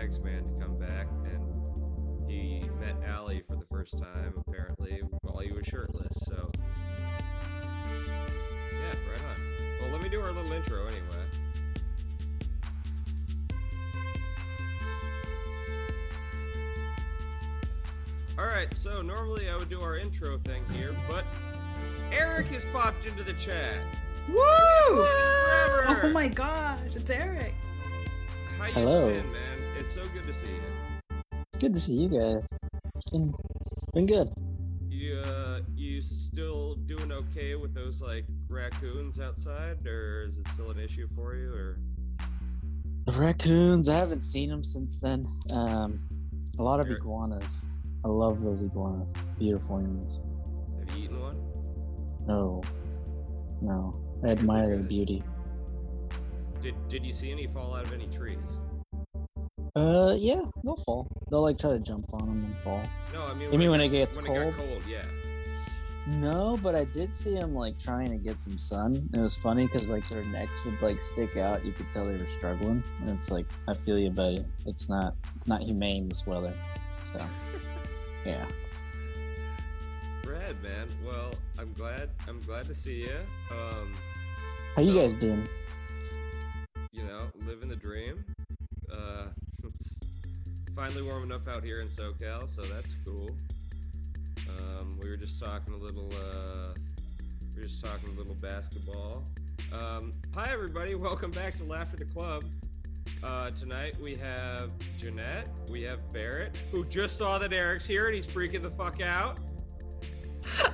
Jags man to come back, and he met Allie for the first time apparently while he was shirtless. So yeah, right on. Well, let me do our little intro anyway. All right, so normally I would do our intro thing here, but Eric has popped into the chat. Woo! Oh my gosh, it's Eric. How you Hello. been, man? It's so good to see you. It's good to see you guys. It's been it's been good. You uh, you still doing okay with those like raccoons outside, or is it still an issue for you? Or The raccoons, I haven't seen them since then. Um, a lot of iguanas. I love those iguanas. Beautiful animals. have you eaten one? No, no, I admire their beauty. Did Did you see any fall out of any trees? Uh, yeah, they'll fall. They'll like try to jump on them and fall. No, I mean You mean when it gets when cold? It got cold, yeah. No, but I did see them like trying to get some sun. It was funny because like their necks would like stick out. You could tell they were struggling. And it's like, I feel you, buddy. It's not, it's not humane this weather. So, yeah. Rad, man. Well, I'm glad. I'm glad to see you. Um, How you guys been? you know, living the dream. Uh, finally warming up out here in SoCal, so that's cool. Um, we were just talking a little. Uh, we were just talking a little basketball. Um, hi, everybody. Welcome back to Laugh at the Club. Uh, tonight we have Jeanette. We have Barrett, who just saw that Eric's here and he's freaking the fuck out.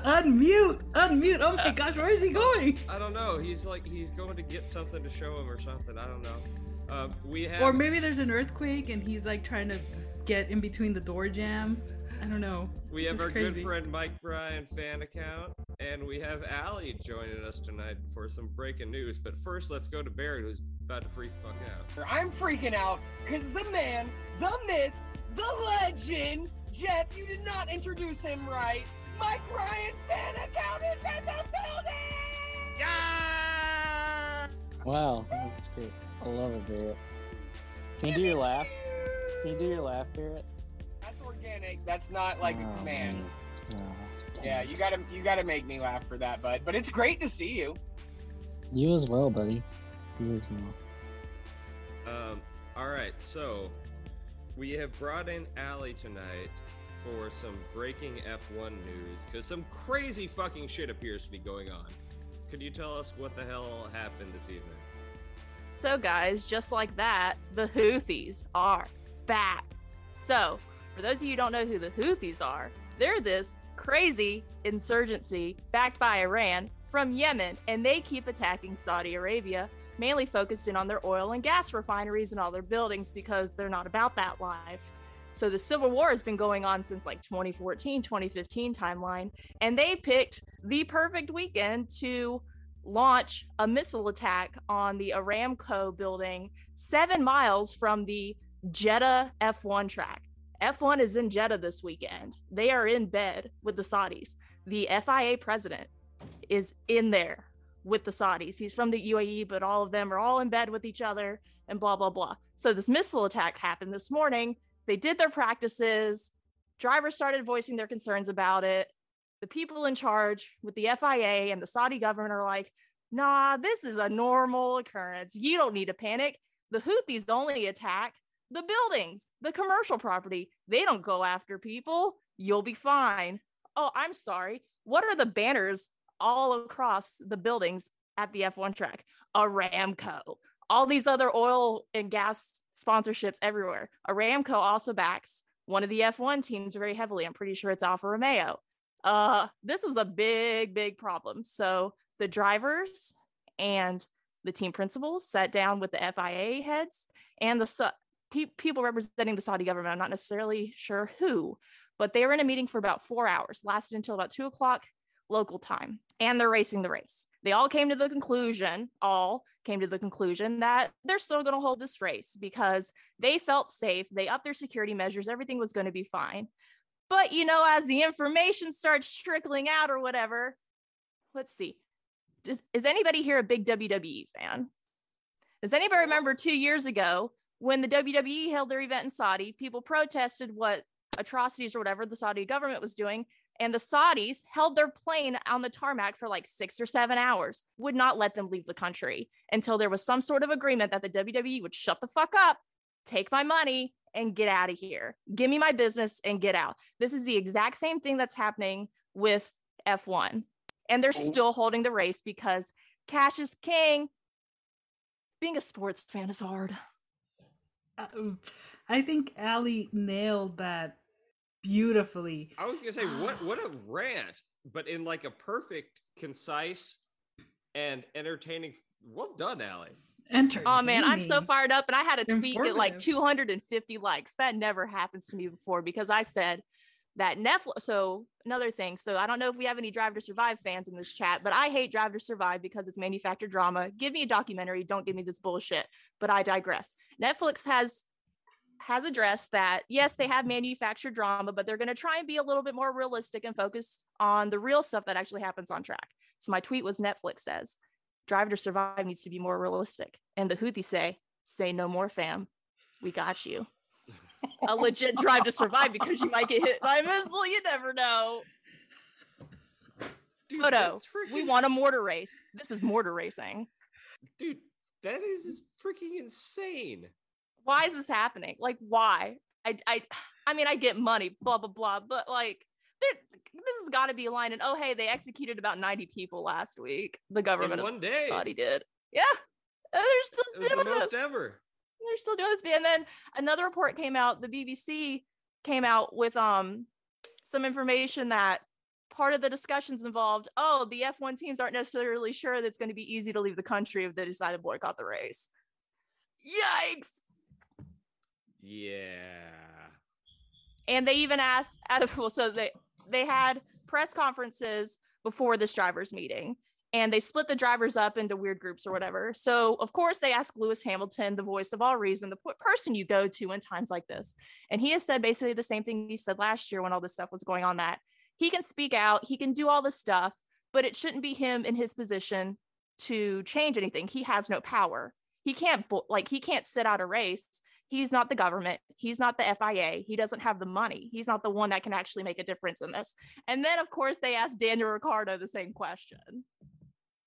Unmute, unmute. Oh my gosh, where is he going? I don't know. He's like he's going to get something to show him or something. I don't know. Um, we have Or maybe there's an earthquake and he's like trying to get in between the door jam. I don't know. We This have is our good friend Mike Ryan fan account, and we have Allie joining us tonight for some breaking news. But first, let's go to Barrett, who's about to freak fuck out. I'm freaking out because the man, the myth, the legend, Jeff, you did not introduce him right. Mike Ryan fan account is in the building! Yeah! Wow, that's great. I love it, Barrett. Can you do your laugh? Can you do your laugh, Barrett? That's organic. That's not like Oh, command. Oh, Yeah, you gotta you gotta make me laugh for that, bud. But it's great to see you. You as well, buddy. You as well. Um, all right, so we have brought in Allie tonight for some breaking F1 news because some crazy fucking shit appears to be going on. Could you tell us what the hell happened this evening? So, guys, just like that, the Houthis are back. So, for those of you who don't know who the Houthis are, they're this crazy insurgency backed by Iran from Yemen, and they keep attacking Saudi Arabia, mainly focused in on their oil and gas refineries and all their buildings because they're not about that life. So, the civil war has been going on since like 2014, 2015 timeline, and they picked the perfect weekend to launch a missile attack on the Aramco building seven miles from the Jeddah F1 track. F1 is in Jeddah this weekend. They are in bed with the Saudis. The FIA president is in there with the Saudis. He's from the UAE, but all of them are all in bed with each other and blah, blah, blah. So this missile attack happened this morning. They did their practices. Drivers started voicing their concerns about it the people in charge with the FIA and the Saudi government are like, nah, this is a normal occurrence. You don't need to panic. The Houthis only attack the buildings, the commercial property. They don't go after people. You'll be fine. Oh, I'm sorry. What are the banners all across the buildings at the F1 track? Aramco. All these other oil and gas sponsorships everywhere. Aramco also backs one of the F1 teams very heavily. I'm pretty sure it's Alfa Romeo uh this is a big big problem so the drivers and the team principals sat down with the fia heads and the Sa- pe- people representing the saudi government i'm not necessarily sure who but they were in a meeting for about four hours lasted until about two o'clock local time and they're racing the race they all came to the conclusion all came to the conclusion that they're still going to hold this race because they felt safe they upped their security measures everything was going to be fine but you know, as the information starts trickling out or whatever, let's see. Does, is anybody here a big WWE fan? Does anybody remember two years ago when the WWE held their event in Saudi, people protested what atrocities or whatever the Saudi government was doing. And the Saudis held their plane on the tarmac for like six or seven hours, would not let them leave the country until there was some sort of agreement that the WWE would shut the fuck up, take my money, and get out of here. Give me my business and get out. This is the exact same thing that's happening with F1. And they're still holding the race because cash is king. Being a sports fan is hard. Uh, I think Allie nailed that beautifully. I was gonna say what what a rant, but in like a perfect, concise, and entertaining. Well done, Allie. Entertaining. Oh man, I'm so fired up. And I had a tweet get like 250 likes. That never happens to me before because I said that Netflix. So, another thing. So, I don't know if we have any Drive to Survive fans in this chat, but I hate Drive to Survive because it's manufactured drama. Give me a documentary. Don't give me this bullshit. But I digress. Netflix has has addressed that. Yes they have manufactured drama but they're going to try and be a little bit more realistic and focused on the real stuff that actually happens on track. So my tweet was netflix says drive to survive needs to be more realistic. And the houthis say say no more fam. We got you. A legit drive to survive because you might get hit by a missile you never know. Dude, photo that's we want a mortar race. This is mortar racing. Dude. That is freaking insane. Why is this happening? Like, why? I, I, I mean, I get money, blah blah blah, but like, this has got to be a line. And oh, hey, they executed about ninety people last week. The government In one day, Saudi did. Yeah, and they're still was the doing most this. ever. They're still doing this. And then another report came out. The BBC came out with um some information that part of the discussions involved. Oh, the F1 teams aren't necessarily sure that it's going to be easy to leave the country if they decide to boycott the race. Yikes! Yeah. and they even asked out of well so they they had press conferences before this drivers meeting and they split the drivers up into weird groups or whatever. So of course they asked lewis hamilton the voice of all reason the person you go to in times like this. And he has said basically the same thing he said last year when all this stuff was going on that he can speak out he can do all this stuff but it shouldn't be him in his position to change anything. He has no power. He can't like he can't sit out a race he's not the government he's not the fia he doesn't have the money he's not the one that can actually make a difference in this. And then of course they asked daniel ricciardo the same question.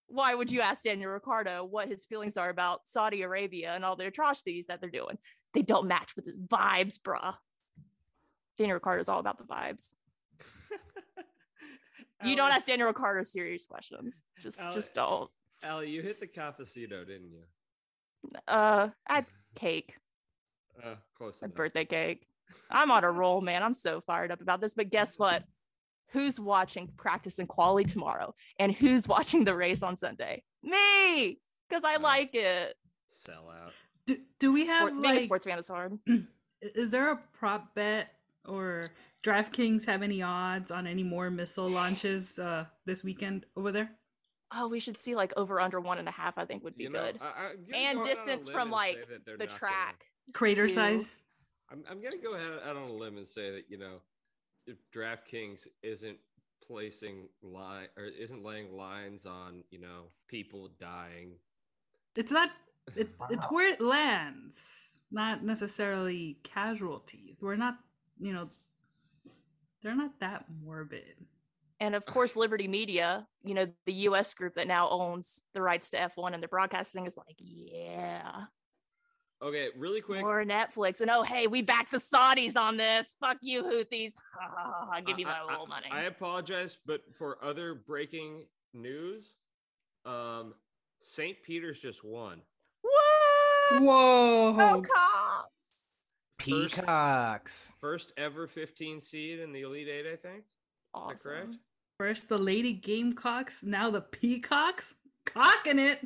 Why would you ask daniel ricciardo what his feelings are about saudi arabia and all the atrocities that they're doing? They don't match with his vibes bruh. Daniel ricciardo's all about the vibes. You don't ask daniel ricciardo serious questions. Just just don't. Allie, you hit the cafecito, didn't you? uh i had cake Uh, close a enough. birthday cake. I'm on a roll, man. I'm so fired up about this. But guess what? Who's watching practice and quality tomorrow? And who's watching the race on Sunday? Me, because I Wow. like it. Sell out. Do, do we have Sport, being a sports fan is hard. Is there a prop bet or DraftKings have any odds on any more missile launches uh, this weekend over there? Oh, we should see like over under one and a half. I think would be You know, good. I, I'm And go out on a distance from, like, say that they're the not gonna- track. Crater to- size. I'm, I'm gonna go ahead out on a limb and say that you know, if DraftKings isn't placing line or isn't laying lines on you know people dying. It's not. It, It's where it lands, not necessarily casualties. We're not. You know, they're not that morbid. And of course, Liberty Media, you know, the US group that now owns the rights to F1 and their broadcasting is like, yeah, Okay, really quick. Or Netflix. And oh, hey, we back the Saudis on this. Fuck you, Houthis. I'll give you my I- little money. I apologize, but for other breaking news, um, St. Peter's just won. what? Whoa! Oh, cops. Peacocks. First ever 15 seed in the Elite Eight, I think. Is that correct? First the Lady Gamecocks, now the Peacocks, cocking it.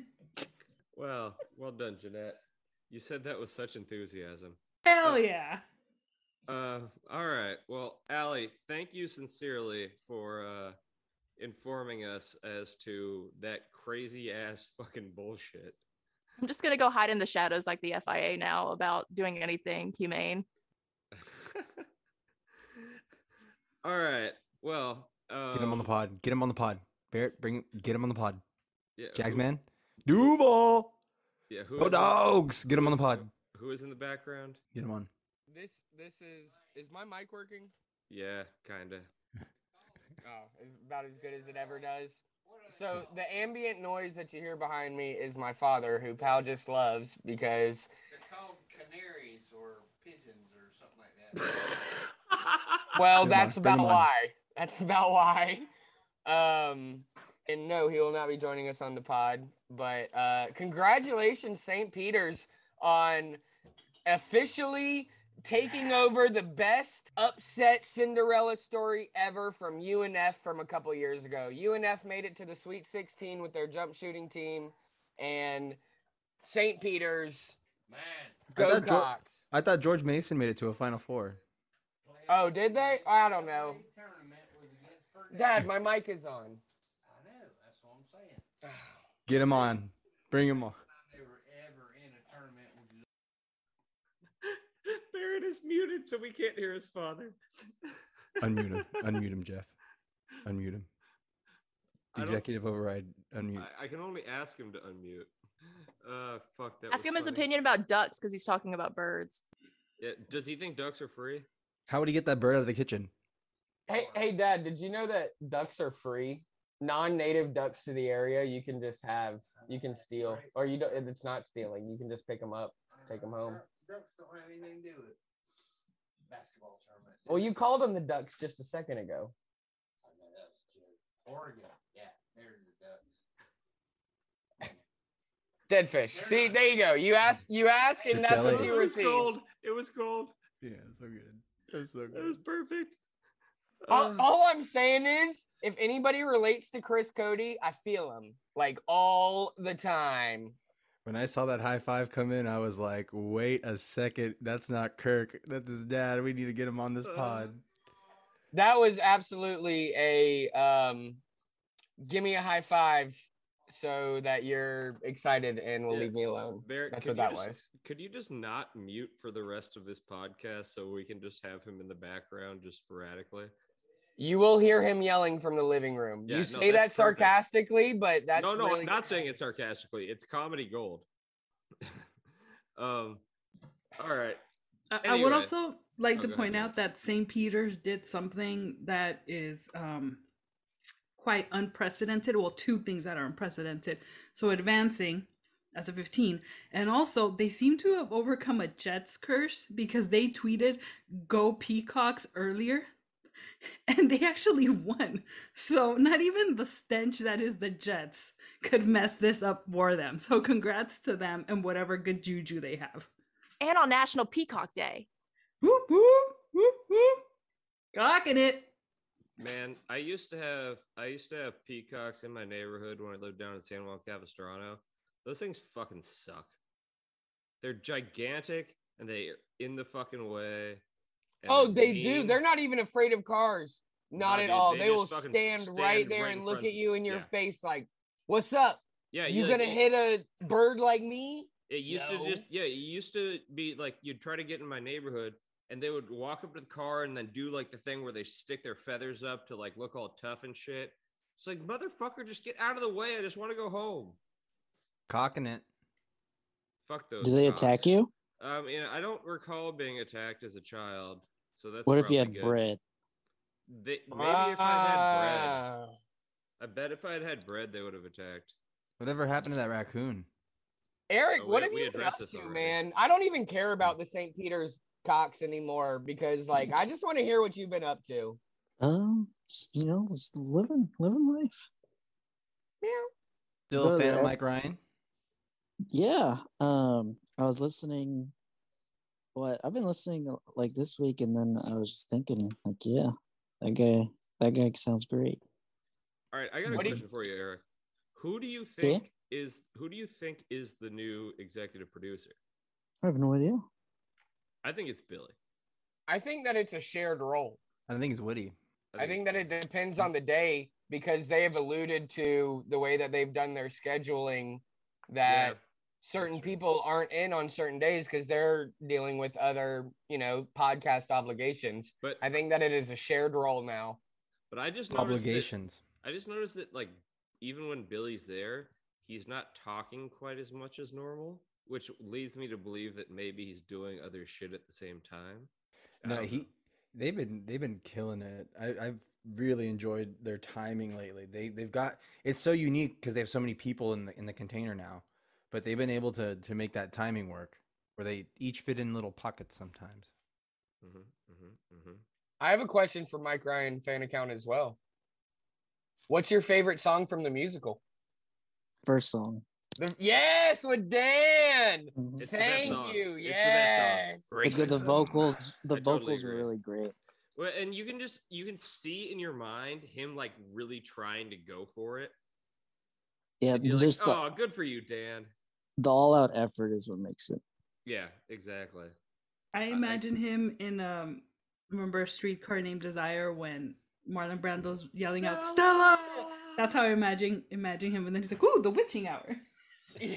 Well, well done, Jeanette. You said that with such enthusiasm. Hell yeah! Uh, all right. Well, Allie, thank you sincerely for uh, informing us as to that crazy ass fucking bullshit. I'm just going to go hide in the shadows like the FIA now about doing anything humane. all right. Well, um, Get him on the pod. Get him on the pod. Barrett, bring get him on the pod. Yeah, Jags who- man. Duval. Yeah, who Go is it? dogs. Get him on the pod. who is in the background? Get him on. This this is is my mic working? Yeah, kinda. Oh, it's about as good as it ever does. So the ambient noise that you hear behind me is my father, who Pal just loves because They're called canaries or pigeons or something like that. well, that's on, bring 'em about why. That's about why. Um, and no, he will not be joining us on the pod. But uh, congratulations, St. Peter's, on officially taking over the best upset Cinderella story ever from UNF from a couple years ago. UNF made it to the Sweet 16 with their jump shooting team, and St. Peter's Man, I go thought Geor- Cox. I thought George Mason made it to a Final Four. Oh, did they? I don't know. tournament was against Purdue. Dad, my mic is on. I know, that's what I'm saying. Get him on. Bring him on. I never ever in a tournament with Barrett is muted, so we can't hear his father. Unmute him. Unmute him, Jeff. Unmute him. Executive override. Unmute. I, I can only ask him to unmute. Uh, fuck that. Ask was him his opinion about ducks because he's talking about birds. Yeah, does he think ducks are free? How would he get that bird out of the kitchen? Hey, hey, Dad, did you know that ducks are free? Non-native ducks to the area, you can just have, you can steal, or you don't. It's not stealing. You can just pick them up, take them home. Ducks don't have anything to do with basketball tournament. Well, you called them the ducks just a second ago. I know that was a joke. Oregon, yeah, there's the ducks. Dead fish. See, there you go. You ask, you ask, and that's what Chick-fil-A. you it was receive. cold. It was cold. Yeah, so good. That's so good. It was perfect. All, Uh, all I'm saying is, if anybody relates to Chris Cody, I feel him like all the time. When I saw that high five come in, I was like, wait a second. That's not Kirk. That's his dad. We need to get him on this Uh, pod. That was absolutely a um, give me a high five so that you're excited and will Yeah. leave me alone. Barrett, That's what that just- was. Could you just not mute for the rest of this podcast so we can just have him in the background just sporadically? You will hear him yelling from the living room. Yeah, you no, say that that's perfect. sarcastically, but that's no, no, really I'm not saying it sarcastically. It's comedy gold. um, all right. I, I would also like Oh, to go ahead, point out that St. Peter's did something that is um, quite unprecedented. Well, two things that are unprecedented. So advancing as a 15, and also they seem to have overcome a Jets curse because they tweeted "Go Peacocks" earlier. And they actually won. So not even the stench that is the Jets could mess this up for them. So congrats to them and whatever good juju they have. And on National Peacock Day. Whoop whoop whoop whoop. Cocking it. Man, I used to have I used to have peacocks in my neighborhood when I lived down in San Juan Capistrano. Those things fucking suck. They're gigantic and they're in the fucking way. And Oh, they're do. They're not even afraid of cars. Not No, at dude, all. they They, will stand, stand right there right and look at you in your yeah. face like, "What's up? Yeah, You like, gonna it- hit a bird like me?" It used No. to just yeah, it used to be like you'd try to get in my neighborhood and they would walk up to the car and then do like the thing where they stick their feathers up to like look all tough and shit. It's like motherfucker, just get out of the way. I just want to go home. Cocking it. Fuck those. Do they attack you? Um, you know, I don't recall being attacked as a child, so that's What if you had good. bread? They, maybe if I had bread, Ah. I bet if I had had bread, they would have attacked. Whatever happened to that raccoon? Eric, Oh, what we- have we you been up to, man? I don't even care about the St. Peter's cocks anymore because, like, I just want to hear what you've been up to. Um, you know, just living, living life. Still a fan of Mike Ryan? Yeah. Um, I was listening. What I've been listening uh, like this week, and then I was just thinking, like, yeah, that guy, that guy sounds great. All right, I got a What do you- question for you, Eric. Who do you Okay. think is who do you think is the new executive producer? I have no idea. I think it's Billy. I think that it's a shared role. I think it's Woody. I think it's that it depends on the day because they have alluded to the way that they've done their scheduling that Yeah, certain people aren't in on certain days because they're dealing with other, you know, podcast obligations. but I think that it is a shared role now. but I just noticed that- Obligations. I just noticed that like even when Billy's there, he's not talking quite as much as normal. which leads me to believe that maybe he's doing other shit at the same time. No, don't he know. they've been they've been killing it. I, I've really enjoyed their timing lately. They they've got it's so unique because they have so many people in the in the container now, but they've been able to to make that timing work where they each fit in little pockets sometimes. Mhm, mhm, mhm. I have a question for Mike Ryan fan account as well. What's your favorite song from the musical? First song. The, yes, with Dan. Mhm. It's Thank you. It's the best Yes. song. The, the vocals, the I totally vocals were agree. really great. Well, and you can just you can see in your mind him like really trying to go for it. Yeah, And you're like, just the, oh, good for you, Dan. The all-out effort is what makes it. Yeah, exactly. I I- imagine him in um remember Streetcar Named Desire when Marlon Brando's yelling out Stella. That's how I imagine imagine him, and then he's like, "Ooh, the witching hour."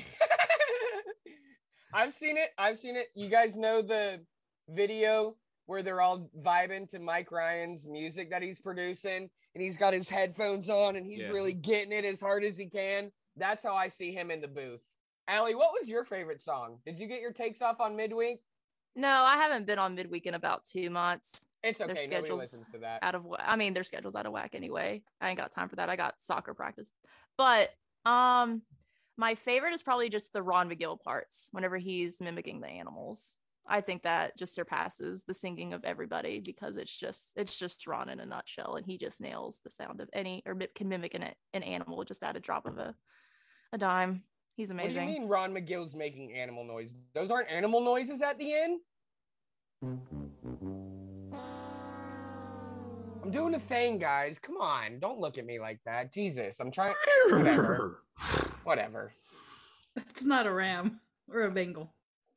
I've seen it. I've seen it. You guys know the video where they're all vibing to Mike Ryan's music that he's producing, and he's got his headphones on and he's Yeah. really getting it as hard as he can. That's how I see him in the booth. Allie, what was your favorite song? Did you get your takes off on midweek? No, I haven't been on midweek in about two months. It's Their okay. Nobody schedules listens to that. Out of I mean, their schedule's out of whack anyway. I ain't got time for that. I got soccer practice. But um, my favorite is probably just the Ron Magill parts. Whenever he's mimicking the animals, I think that just surpasses the singing of everybody because it's just it's just Ron in a nutshell, and he just nails the sound of any or can mimic an an animal just at a drop of a a dime. He's What do you mean Ron Magill's making animal noise? Those aren't animal noises at the end? I'm doing a thing, guys. Come on. Don't look at me like that. Jesus. I'm trying. Whatever. Whatever. That's not a ram or a Bengal.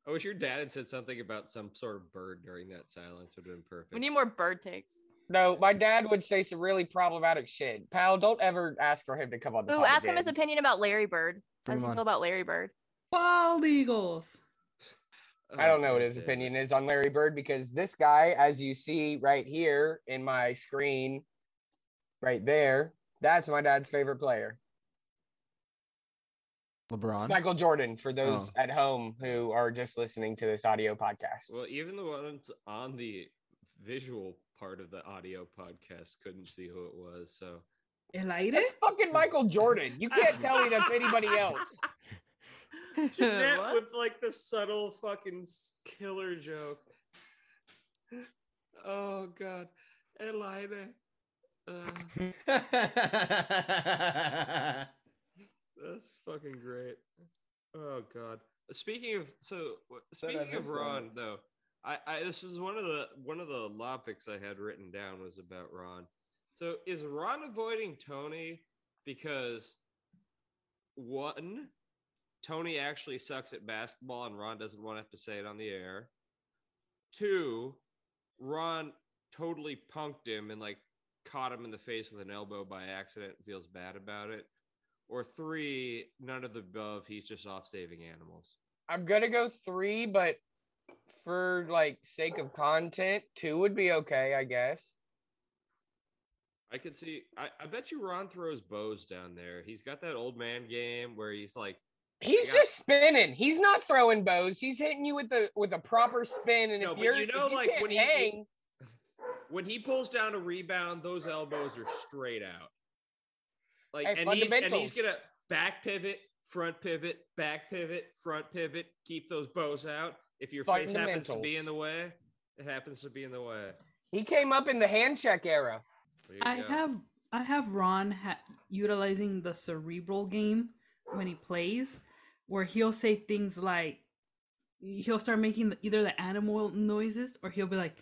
I wish your dad had said something about some sort of bird during that silence. Would have been perfect. We need more bird takes. No, my dad would say some really problematic shit. Pal, don't ever ask for him to come on the Ooh, pod ask him his opinion about Larry Bird. How Bring does he him feel about Larry Bird? Bald eagles. I don't know Oh, what his opinion is on Larry Bird because this guy, as you see right here in my screen, right there, that's my dad's favorite player. It's LeBron. Michael Jordan, for those Oh. at home who are just listening to this audio podcast. Well, even the ones on the visual part of the audio podcast couldn't see who it was. So El aire. That's fucking Michael Jordan. You can't tell me that's anybody else. Jeanette What? with like the subtle fucking killer joke. Oh god, Elida. Uh, that's fucking great. Oh god. Speaking of so w- Said I speaking of missed that. Ron though, I, I this was one of the one of the topics I had written down was about Ron. So is Ron avoiding Tony because one, Tony actually sucks at basketball and Ron doesn't want to have to say it on the air. Two, Ron totally punked him and like caught him in the face with an elbow by accident and feels bad about it. Or three, none of the above, he's just off saving animals. I'm gonna go three, but for like sake of content, two would be okay, I guess. I could see I, I bet you Ron throws bows down there. He's got that old man game where he's like He's got- just spinning. He's not throwing bows. He's hitting you with a with a proper spin. And No, if you're you know, like, when he- hang, when he pulls down a rebound, those elbows are straight out. Like, Hey, and he's and he's gonna back pivot, front pivot, back pivot, front pivot, keep those bows out. If your face happens to be in the way, it happens to be in the way. he came up in the hand check era. I go. have I have Ron ha- utilizing the cerebral game when he plays, where he'll say things like he'll start making the, either the animal noises or he'll be like,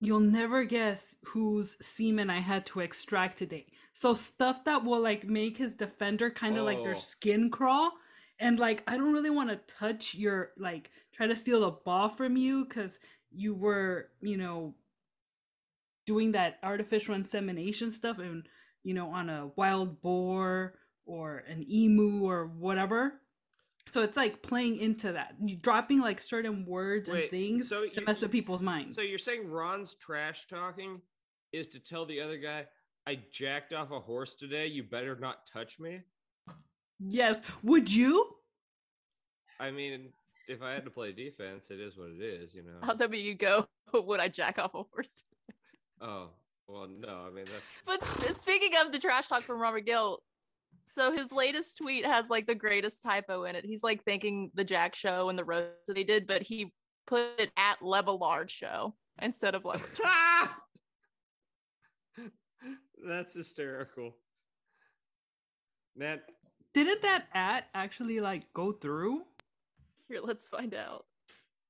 "You'll never guess whose semen I had to extract today." So stuff that will like make his defender kind of like Oh. their skin crawl. And like, I don't really want to touch your like try to steal the ball from you because you were, you know, doing that artificial insemination stuff and you know on a wild boar or an emu or whatever so it's like playing into that you dropping like certain words Wait, and things so to you- mess with people's minds So you're saying Ron's trash talking is to tell the other guy, "I jacked off a horse today. You better not touch me." yes would you I mean, if I had to play defense, it is what it is, you know. how's that hoping you go. Would I jack off a horse? Oh well, no. I mean that's But speaking of the trash talk from Robert Gill, so his latest tweet has like the greatest typo in it. He's like thanking the Jack Show and the roast that they did, but he put it at Lebelard Show instead of like. Ah! That's hysterical. Man, Didn't that at actually like go through? Here, let's find out.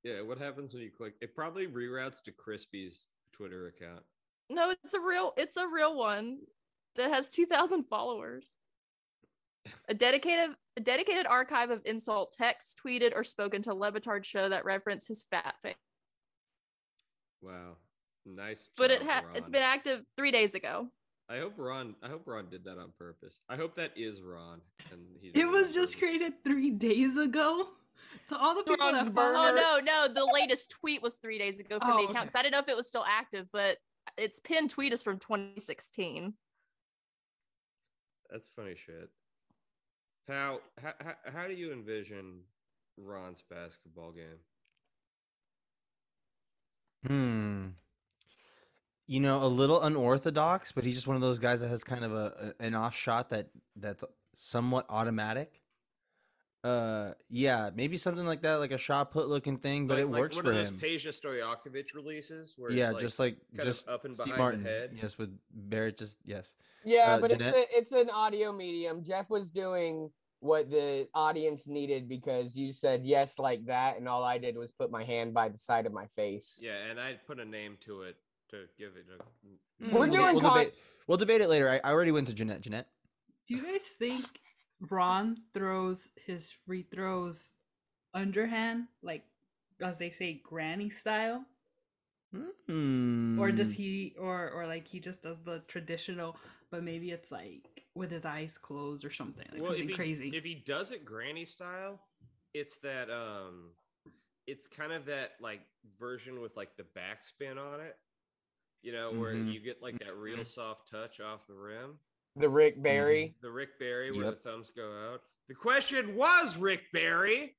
yeah, what happens when you click? It probably reroutes to Crispy's Twitter account. No, it's a real. It's a real one that has two thousand followers. A dedicated, a dedicated archive of insult texts tweeted or spoken to Levitard show that reference his fat face. Wow, nice. But it job, ha- it's Ron. been active three days ago. I hope Ron. I hope Ron did that on purpose. I hope that is Ron, and he. It was just purpose. created three days ago. To all the people Ron's that burner. follow. Oh no, no, the latest tweet was three days ago from Oh, the okay. account because I didn't know if it was still active, but its pinned tweet is from 2016. That's funny shit. How, how how how do you envision Ron's basketball game? Hmm. You know, a little unorthodox, but he's just one of those guys that has kind of a, a- an off shot that that's somewhat automatic. Uh, yeah, maybe something like that, like a shot put looking thing, but Like- it like works one for of those him. Peja Stojakovic releases, where Yeah, it's just like kind of just up and Steve behind Martin. the head. Yes, with Barrett. Just yes. Yeah, Uh, but Jeanette? it's a, it's an audio medium. Jeff was doing what the audience needed because you said yes like that, and all I did was put my hand by the side of my face. Yeah, and I put a name to it to give it a. We're We'll, doing we'll con- debate. We'll debate it later. I, I already went to Jeanette. Jeanette. Do you guys think Ron throws his free throws underhand, like as they say, granny style? Or does Hmm. he or or like he just does the traditional, but maybe it's like with his eyes closed or something, like well, if something he, crazy. if he does it granny style, it's that um, it's kind of that like version with like the backspin on it. You know, where Mhm. you get like that real soft touch off the rim. The Rick mm-hmm. Barry. The Rick Barry where Yep. the thumbs go out. The question was Rick Barry.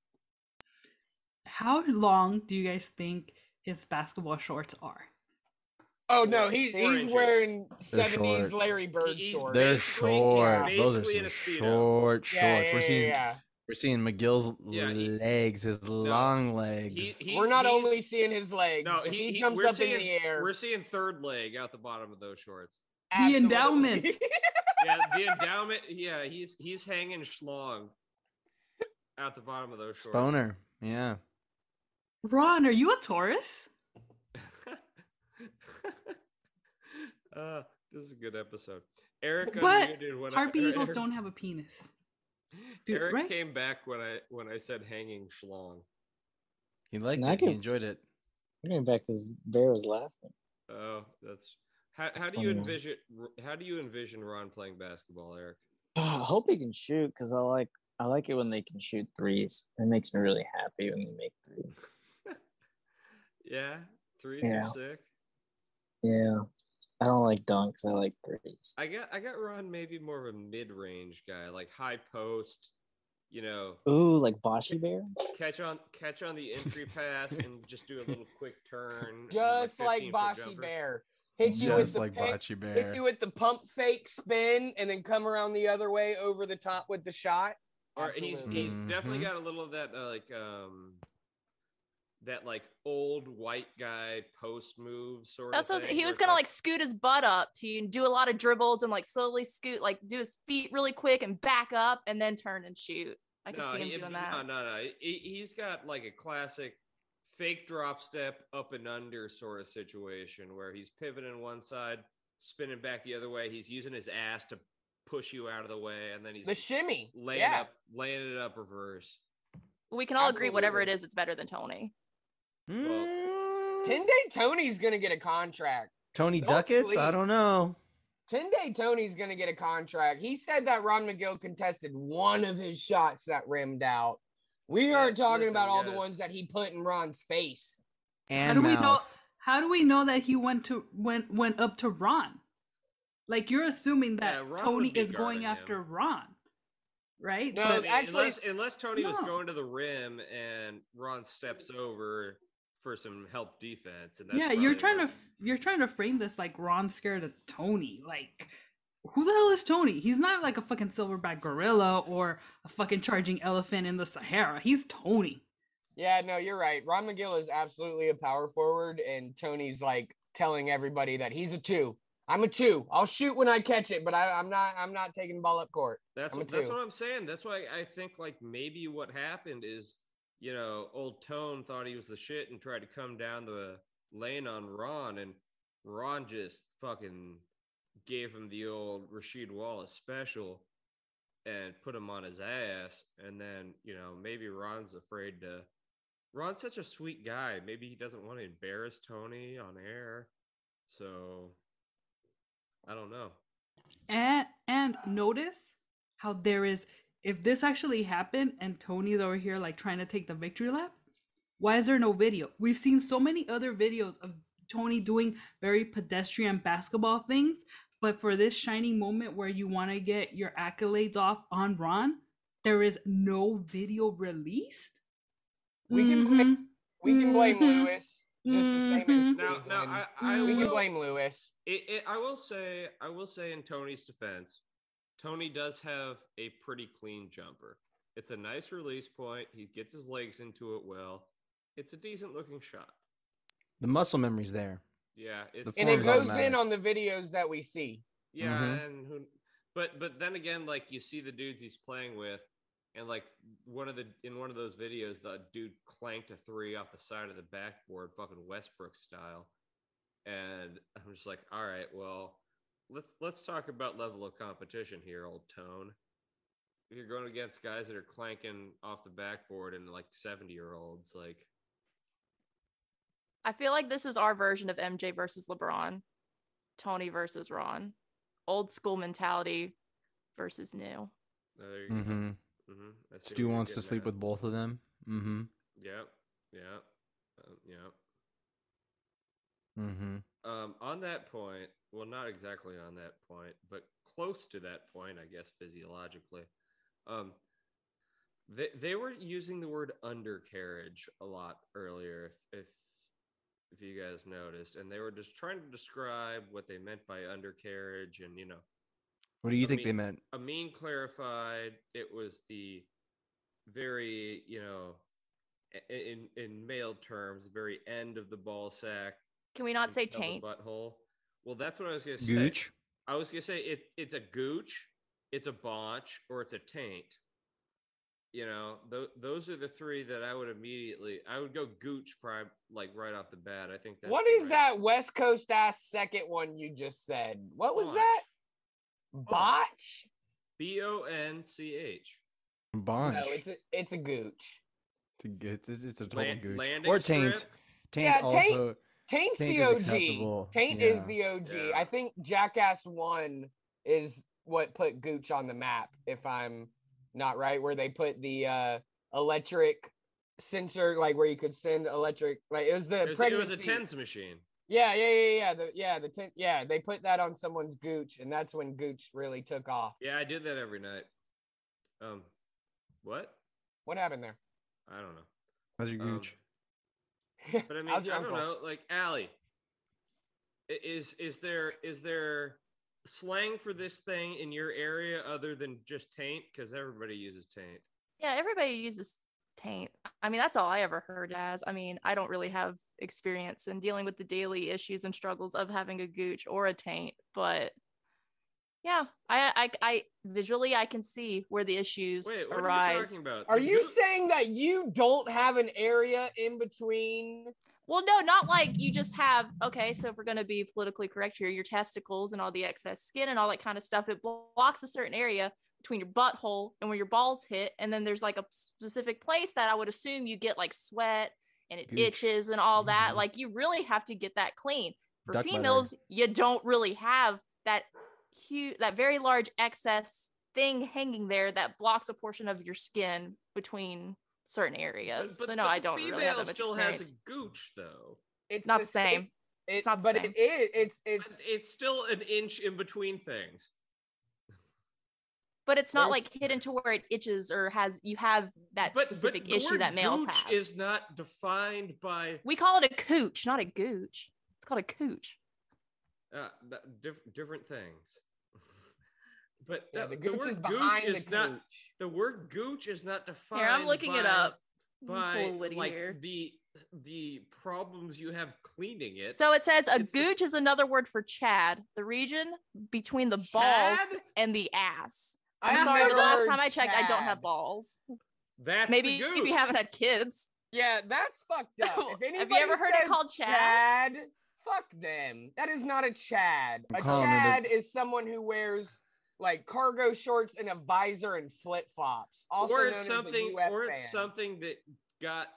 How long do you guys think his basketball shorts are? Oh no, he's four he's inches. wearing seventies. Larry Bird he's shorts. They're short. Those are some a Speedo. short yeah, shorts. yeah, we're seeing yeah. we're seeing Magill's Yeah, he- legs, his long legs. He, he, We're not only seeing his legs. No, he, he, he- jumps up seeing, in the air, We're seeing third leg out the bottom of those shorts. Absolutely. endowment. Yeah, the endowment. Yeah, he's he's hanging schlong at the bottom of those shorts. Sponer. Yeah. Ron, are you a Taurus? uh, this is a good episode. Eric, But unmuted when I- Harpy Eagles Eric- don't have a penis. do- Eric right? came back when I when I said hanging schlong. He liked And I it. He can- enjoyed it. I came back because Bear was laughing. Oh, that's how, how do you envision how do you envision Ron playing basketball, Eric? I hope he can shoot because I like I like it when they can shoot threes. It makes me really happy when they make threes. Yeah, threes Yeah. are sick. Yeah, I don't like dunks. I like threes. I got I got Ron maybe more of a mid range guy, like high post. You know, Ooh, like Boshi Bear. catch on catch on the entry pass and just do a little quick turn. just like 15 foot Boshi. Bear. Hits you with the like pick, Bocce Bear. hits you with the pump fake spin, and then come around the other way over the top with the shot. Or he's Absolutely. he's definitely got a little of that uh, like um that like old white guy post move sort That's of. what thing, he was gonna like scoot his butt up to you and do a lot of dribbles and like slowly scoot, like do his feet really quick and back up and then turn and shoot. I can no, see him he- doing no, that. No, no, he, he's got like a classic fake drop step up and under sort of situation where he's pivoting one side, spinning back the other way. He's using his ass to push you out of the way, and then he's The shimmy. laying yeah. up, laying it up reverse. We can all agree whatever it Absolutely. is, it's better than Tony. Mm, Ten Day Tony's gonna get a contract. Tony Don't Ducats? I don't know. Ten Day Tony's gonna get a contract. He said that Ron Magill contested one of his shots that rimmed out. We aren't talking listen, about all the ones that he put in Ron's face. And do we know- mouth. How do we know that he went to went went up to Ron? Like you're assuming that Yeah, Tony is going guarding him. after Ron. right? No, I mean, actually- unless, unless Tony was going to the rim and Ron steps over for some help defense, and that's yeah, you're probably trying to you're trying to frame this like Ron scared of Tony. Like, who the hell is Tony? He's not like a fucking silverback gorilla or a fucking charging elephant in the Sahara. He's Tony. Yeah, no, you're right. Ron Magill is absolutely a power forward, and Tony's like telling everybody that he's a two. I'm a two. I'll shoot when I catch it, but I, I'm not. I'm not taking the ball up court. That's what that's what I'm saying. That's why I think like maybe what happened is, you know, old Tone thought he was the shit and tried to come down the lane on Ron, and Ron just fucking gave him the old Rasheed Wallace special and put him on his ass. And then, you know, maybe Ron's afraid to Ron's such a sweet guy. Maybe he doesn't want to embarrass Tony on air. So I don't know. And and notice how there is if this actually happened and Tony's over here like trying to take the victory lap, why is there no video? We've seen so many other videos of Tony doing very pedestrian basketball things, but for this shining moment where you want to get your accolades off on Ron, there is no video released. We can blame- Mhm. We can blame Mhm. Lewis. Just the same as Mhm. Now, now Cleveland. I, I we can blame Lewis. It, it, I will say, I will say, in Tony's defense, Tony does have a pretty clean jumper. It's a nice release point. He gets his legs into it well. It's a decent looking shot. The muscle memory's there. Yeah, it's And it goes automatic. in on the videos that we see. yeah, Mhm. and who, but but then again, like you see the dudes he's playing with, and like one of the in one of those videos, the dude clanked a three off the side of the backboard, fucking Westbrook style, and I'm just like, all right, well, let's let's talk about level of competition here, old Tone. If you're going against guys that are clanking off the backboard and like 70 year olds, like I feel like this is our version of MJ versus LeBron, Tony versus Ron, old school mentality versus new. there you. Mm-hmm. Mhm, I see Stu wants to getting sleep at. with both of them. Mm-hmm. Yep, yep, uh, yep. Mm-hmm. Um, on that point, well, not exactly on that point, but close to that point, I guess, physiologically. Um, they they were using the word undercarriage a lot earlier, if if, if you guys noticed, and they were just trying to describe what they meant by undercarriage, and you know, What do you I think mean- they meant? Amin clarified it was the very, you know, in in male terms, very end of the ball sack Can we not say taint? butthole. Well, that's what I was gonna say. Gooch. I was gonna say it. It's a gooch, it's a botch, or it's a taint. You know, th- those are the three that I would immediately. I would go gooch, prime, like right off the bat. I think that's what the is right- that West Coast ass second one you just said? What was Bonch. that? Botch? B O N C H. Bunch. No, it's a it's a gooch. It's a, it's, it's a total Land- gooch. Or taint. strip? Taint Yeah, taint- also. Taint's Taint the OG. acceptable, Taint yeah. is the OG. Yeah. I think Jackass One is what put Gooch on the map, if I'm not right, where they put the uh electric sensor, like where you could send electric like it was the It was, it was a tens machine. Yeah, yeah, yeah, yeah. The yeah, the ten, yeah, they put that on someone's Gooch, and that's when Gooch really took off. Yeah, I did that every night. Um, what? What happened there? I don't know. How's your Um, gooch? But I mean, I don't uncle? know. Like Allie, is is there is there slang for this thing in your area other than just taint? Because everybody uses taint. Yeah, everybody uses taint. I mean, that's all I ever heard as. I mean, I don't really have experience in dealing with the daily issues and struggles of having a gooch or a taint, but yeah, I I, I visually I can see where the issues Wait, what are you arise. talking about? Are you goo- saying that you don't have an area in between? Well, no, not like you just have, okay, so if we're going to be politically correct here, your testicles and all the excess skin and all that kind of stuff, it blocks a certain area between your butthole and where your balls hit. And then there's like a specific place that I would assume you get like sweat and it Gooch. itches and all that. Mhm. Like you really have to get that clean. For Duck females, you don't really have that huge, that very large excess thing hanging there that blocks a portion of your skin between certain areas. so no, but I the don't really female have that much still experience. has a gooch though. It's Not the same. It, It's not the but same. it is. It's it's But it's still an inch in between things. but it's not There's- like hidden to where it itches or has you have that But, but specific the issue that males gooch have. is not defined by We call it a cooch, not a gooch. It's called a cooch. uh, diff- different things. But Yeah, the the, word is gooch is the not cooch. the word gooch is not defined. Here, I'm looking it up. by like here. the the problems you have cleaning it. So it says a It's the- gooch is another word for Chad, the region between the balls and the ass. I've I'm sorry, never the last time I checked, I don't have balls. That's Maybe if you haven't had kids. Yeah, that's fucked up. Have you ever heard it called Chad? Chad, fuck them. That is not a Chad. I'm A calling a- Chad is someone who wears like cargo shorts and a visor and flip flops. Or it's something or it's fan. something that got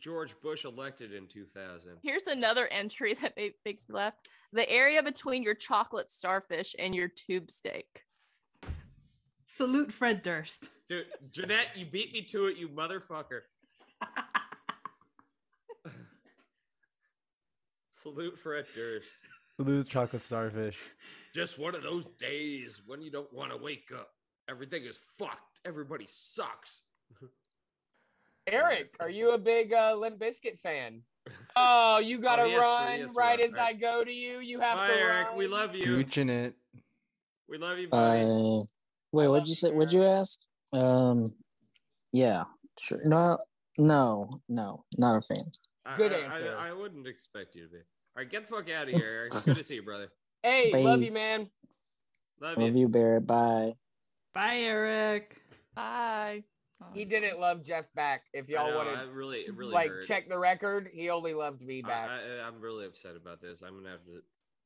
George Bush elected in 2000. Here's another entry that makes me laugh. The area between your chocolate starfish and your tube steak. Salute Fred Durst. Dude, Jeanette, you beat me to it, you motherfucker. Salute Fred Durst. Salute chocolate starfish. Just one of those days when you don't want to wake up. Everything is fucked. Everybody sucks. Eric, are you a big uh, Limp Bizkit fan? Oh, you gotta he has to- he run has to right run. as Alright. I go to you. You have Bye, to Eric. run. We love you. Gooching it. We love you, buddy. Uh, wait, what'd you you, say? What'd you ask? Um, yeah, sure. No, no, no, not a fan. I- good I, answer. I, I wouldn't expect you to be. All right, get the fuck out of here, Eric. Good to see you, brother. Hey, love you, man. Love Love you. you, Barrett. Bye. Bye, Eric. Bye. He didn't love Jeff back. If y'all want to really, really like hurt. check the record, he only loved me I, back. I, I'm really upset about this. I'm gonna have to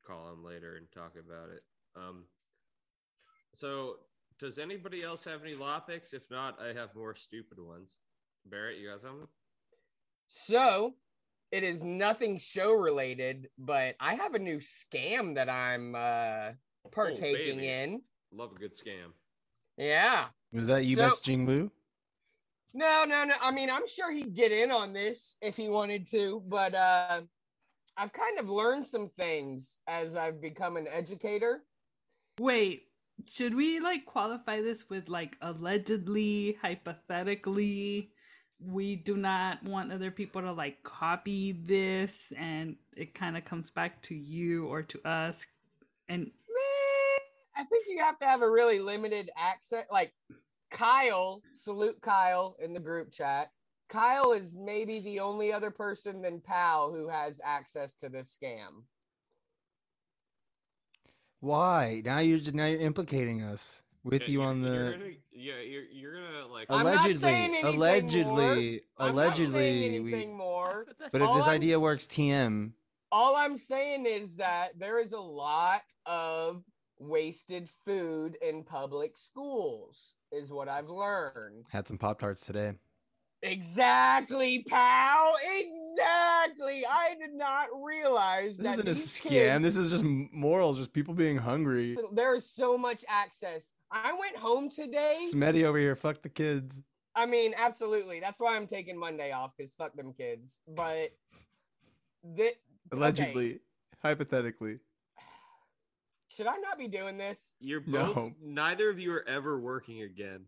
call him later and talk about it. Um. So, does anybody else have any law picks? If not, I have more stupid ones. Barrett, you got something? So, it is nothing show related, but I have a new scam that I'm uh partaking baby. in. Love a good scam. Yeah. Was that you So- messaging Lou? No, no, no. I mean, I'm sure he'd get in on this if he wanted to, but uh I've kind of learned some things as I've become an educator. Wait, should we like qualify this with like allegedly, hypothetically? We do not want other people to like copy this and it kind of comes back to you or to us. And I think you have to have a really limited access. Like Kyle, salute Kyle in the group chat. Kyle is maybe the only other person than Pal who has access to this scam. Why? Now you're just now you're implicating us with Yeah, you you're- on You're the gonna, yeah, you're, you're gonna like. I'm not saying allegedly, anything more. allegedly, I'm not allegedly. anything We, more. but if All this I'm- idea works, TM. All I'm saying is that there is a lot of wasted food in public schools, is what I've learned. Had some Pop Tarts today. Exactly, pal. Exactly. I did not realize that. This that isn't a scam. kids- This is just morals, just people being hungry. there is so much access. I went home today. Smetty over here. Fuck the kids. I mean, absolutely. That's why I'm taking Monday off because fuck them kids. But that Allegedly, hypothetically. should I not be doing this? You're No. both. Neither of you are ever working again.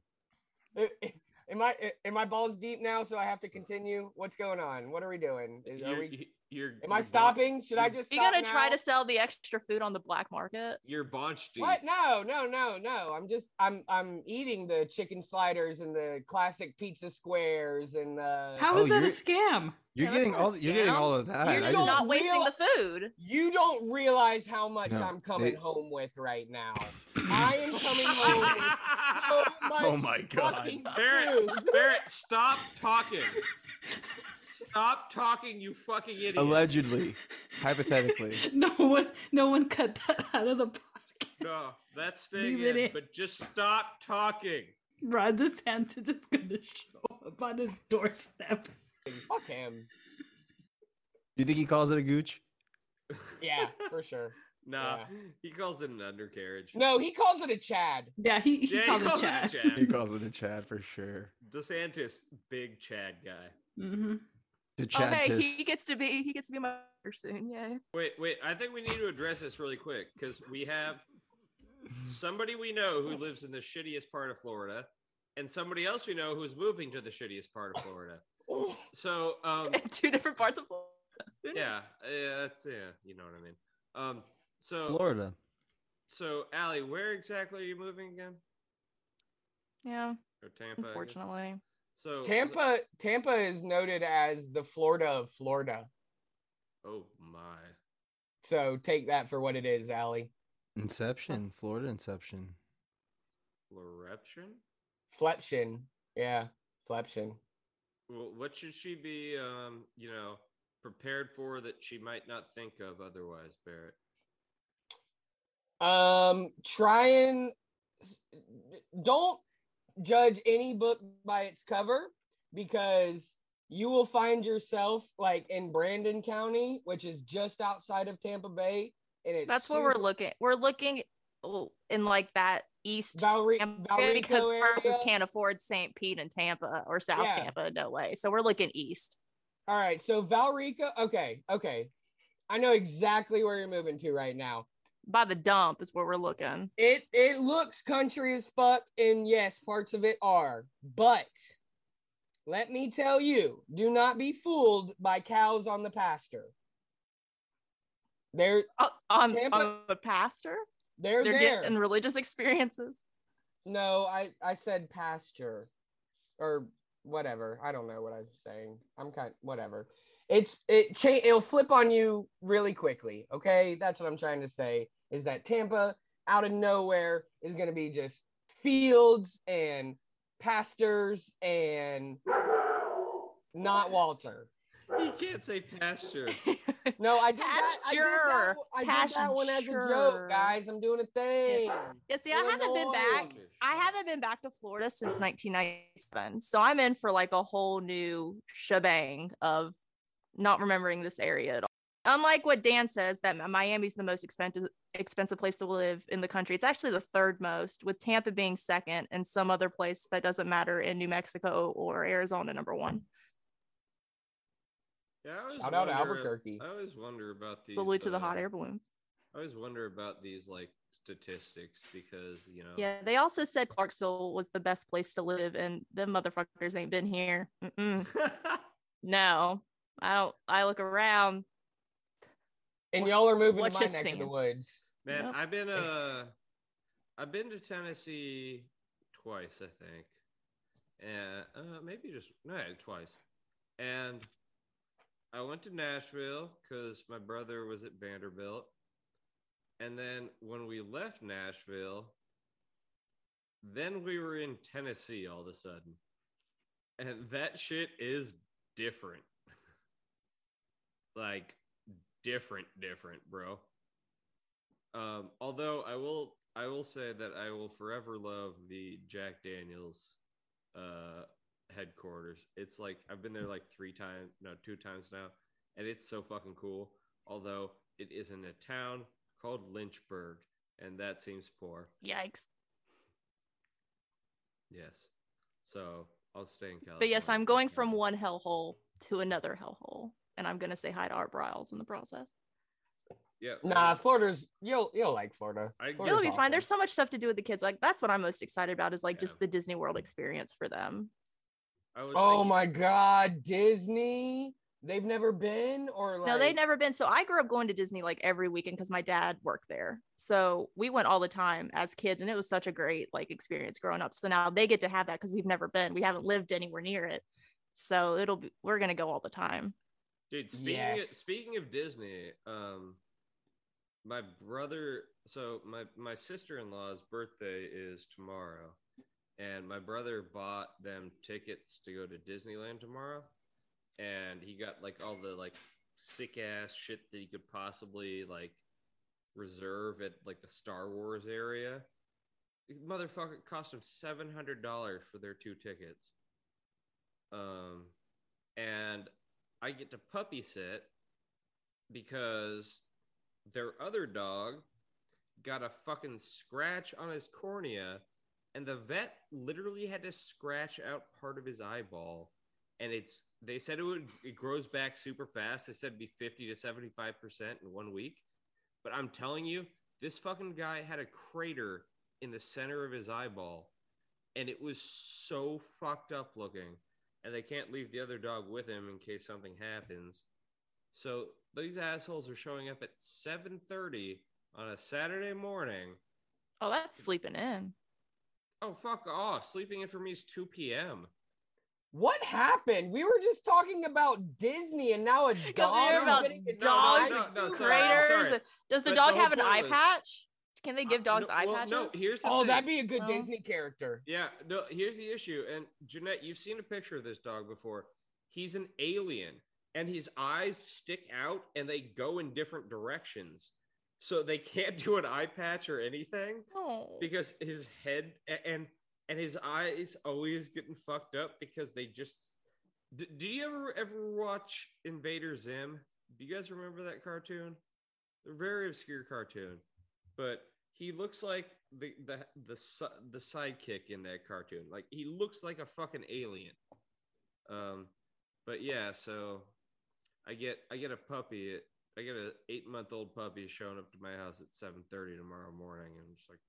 I- I- Am I am my balls deep now? So I have to continue. What's going on? What are we doing? Is, You're, we? You're, Am I you're bon- stopping? Should I just? You stop gonna try to sell the extra food on the black market? You're bonch deep. What? No, no, no, no. I'm just I'm I'm eating the chicken sliders and the classic pizza squares and the. how Oh, that a scam? You're Yeah, getting not a all. You're getting all of that. You You're just don't wasting real- the food. You don't realize how much No, I'm coming they- home with right now. I am coming home with oh so much Oh my God. fucking Barrett. Barrett, stop talking. Stop talking, you fucking idiot. Allegedly, hypothetically. no one, no one cut that out of the podcast. No, that's staying Leave it in, in. but just stop talking. Ron DeSantis is gonna show up on his doorstep. Fuck him. You think he calls it a gooch? Yeah, for sure. Nah, Yeah. he calls it an undercarriage. No, he calls it a Chad. Yeah, he, he yeah, called he it Chad. it a He calls it a Chad for sure. DeSantis, big Chad guy. Mm-hmm. The Oh, Chad hey, tis. he gets to be he gets to be my soon. Yay! Wait, wait. I think we need to address this really quick because we have somebody we know who lives in the shittiest part of Florida, and somebody else we know who's moving to the shittiest part of Florida. So, um, Two different parts of Florida. yeah, yeah, that's yeah, you know what I mean. Um, so Florida. So, Allie, where exactly are you moving again? Yeah, Or Tampa? I guess? unfortunately. So Tampa, Tampa is noted as the Florida of Florida. oh my. So take that for what it is, Allie. Inception. Florida Inception. Floreption? Fleption. Yeah, Fleption. Well, what should she be, um, you know, prepared for that she might not think of otherwise, Barrett? Um, try and don't judge any book by its cover because you will find yourself like in Brandon County, which is just outside of Tampa Bay, and it's That's what we're looking. We're looking in like that east Valre- Tampa Valrico because area. can't afford St. Pete and Tampa or South Yeah. Tampa. No way. So we're looking east. All right, so Valrico. Okay, okay, I know exactly where you're moving to right now. By the dump is where we're looking. It it looks country as fuck, and yes, parts of it are. But let me tell you, do not be fooled by cows on the pasture. They're Uh, on, Tampa- on the pasture. they're, they're there. getting religious experiences. No, I I said pasture, or whatever. I don't know what I'm saying. I'm kind whatever. It's it cha- it'll flip on you really quickly. Okay, that's what I'm trying to say. Is that Tampa out of nowhere is going to be just fields and pastures and not Walter. You can't say pasture. No, I did that. I did that, Pasture. I did that one as a joke, guys. I'm doing a thing. Yeah, see, I haven't been back. I haven't been back to Florida since 1997. So I'm in for like a whole new shebang of not remembering this area at all. Unlike what Dan says, that Miami's the most expensive expensive place to live in the country. It's actually the third most, with Tampa being second and some other place that doesn't matter in New Mexico or Arizona number one. Yeah, I always Shout out wonder- Albuquerque. I always wonder about these. Salute to the hot uh, air balloons. I always wonder about these like statistics because you know. Yeah, they also said Clarksville was the best place to live, and the motherfuckers ain't been here. No, I don't. I look around. And y'all are moving What to my you neck of the singing? woods. Man, Yep. I've been uh I've been to Tennessee twice, I think. And uh maybe just no, twice. And I went to Nashville cuz my brother was at Vanderbilt. And then when we left Nashville, then we were in Tennessee all of a sudden. And that shit is different. like different different, bro. Um, although I will, I will say that I will forever love the Jack Daniels uh, headquarters. It's like I've been there like three times, no, two times now, and it's so fucking cool. Although it is in a town called Lynchburg, and that seems poor. Yikes! Yes, so I'll stay in California. But yes, I'm going from one hellhole to another hellhole, and I'm gonna say hi to Art Briles in the process. Yeah, Nah, well, Florida's you'll you'll like Florida. I- Florida's It'll be fine. There's so much stuff to do with the kids. Like that's what I'm most excited about is like Yeah. just the Disney World experience for them. Oh thinking- my god, Disney. They've never been or like No, they've never been. So I grew up going to Disney like every weekend because my dad worked there. So we went all the time as kids, and it was such a great like experience growing up. So now they get to have that because we've never been. We haven't lived anywhere near it. So it'll be we're gonna go all the time. Dude, speaking Yes. of, speaking of Disney, um, my brother, so my my sister in law's birthday is tomorrow, and my brother bought them tickets to go to Disneyland tomorrow, and he got like all the like sick ass shit that he could possibly like reserve at like the Star Wars area. Motherfucker cost him seven hundred dollars for their two tickets. Um, and I get to puppy sit because their other dog got a fucking scratch on his cornea, and the vet literally had to scratch out part of his eyeball. And it's they said it would it grows back super fast. They said it'd be 50 to 75% in one week. But I'm telling you, This fucking guy had a crater in the center of his eyeball, and it was so fucked up looking. And they can't leave the other dog with him in case something happens. So these assholes are showing up at 7:30 on a Saturday morning. Oh, that's sleeping in. Oh fuck off! Sleeping in for me is 2 p.m. What happened? We were just talking about Disney, and now a dog. we about getting no, dogs, no, no, sorry, to- I'm craters. sorry. Does the But dog the have an eye point was- patch? Can they give Uh, dogs no, eye well, patches? No, here's the Oh, thing. that'd be a good Oh. Disney character. Yeah, no, here's the issue. And Jeanette, you've seen a picture of this dog before. He's an alien, and his eyes stick out and they go in different directions. So they can't do an eye patch or anything Oh. because his head and and his eyes always getting fucked up because they just. D- do you ever ever watch Invader Zim? Do you guys remember that cartoon? A very obscure cartoon, but he looks like the the the the sidekick in that cartoon. Like he looks like a fucking alien. Um, but yeah, so I get I get a puppy. I get a eight month old puppy showing up to my house at seven thirty tomorrow morning, and I'm just like,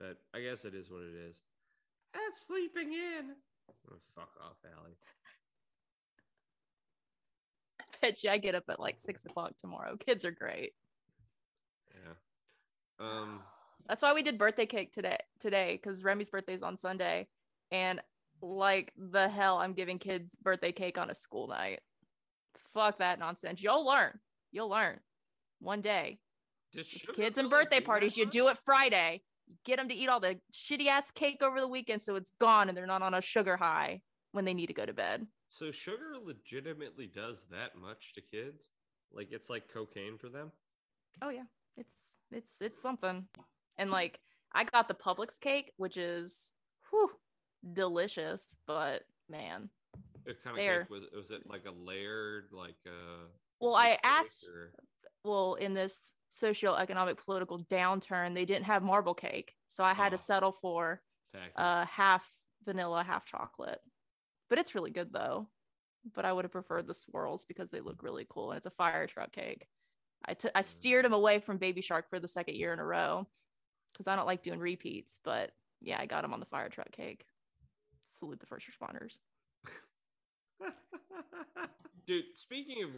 but I guess it is what it is. That's sleeping in. Oh, fuck off, Allie. bet you I get up at like six o'clock tomorrow. Kids are great. Um. That's why we did birthday cake today today because Remy's birthday's on Sunday. And like the hell I'm giving kids birthday cake on a school night. Fuck that nonsense. You'll learn. You'll learn one day. Kids and birthday parties, you do it Friday. Get them to eat all the shitty ass cake over the weekend so it's gone and they're not on a sugar high when they need to go to bed. So sugar legitimately does that much to kids? Like it's like cocaine for them? Oh yeah, it's it's it's something. And like I got the Publix cake, which is whew, delicious, but man. It kind of cake was was it like a layered like uh Well, I asked or- well, in this socioeconomic political downturn, they didn't have marble cake. So I had to Oh. settle for tacky. uh half vanilla, half chocolate. But it's really good though. But I would have preferred the swirls because they look really cool and it's a fire truck cake. I I steered him away from Baby Shark for the second year in a row because I don't like doing repeats. But yeah, I got him on the fire truck cake. Salute the first responders. dude, speaking of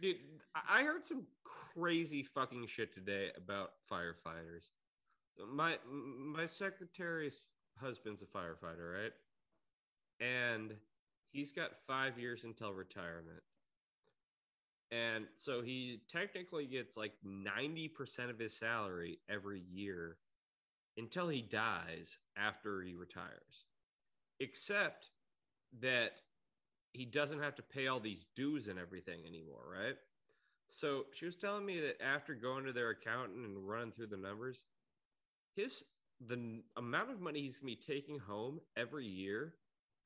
dude, I heard some crazy fucking shit today about firefighters. My my secretary's husband's a firefighter, right? And he's got 5 years until retirement. And so he technically gets like 90% of his salary every year until he dies after he retires. Except that he doesn't have to pay all these dues and everything anymore, right? So she was telling me that after going to their accountant and running through the numbers, his the amount of money he's gonna be taking home every year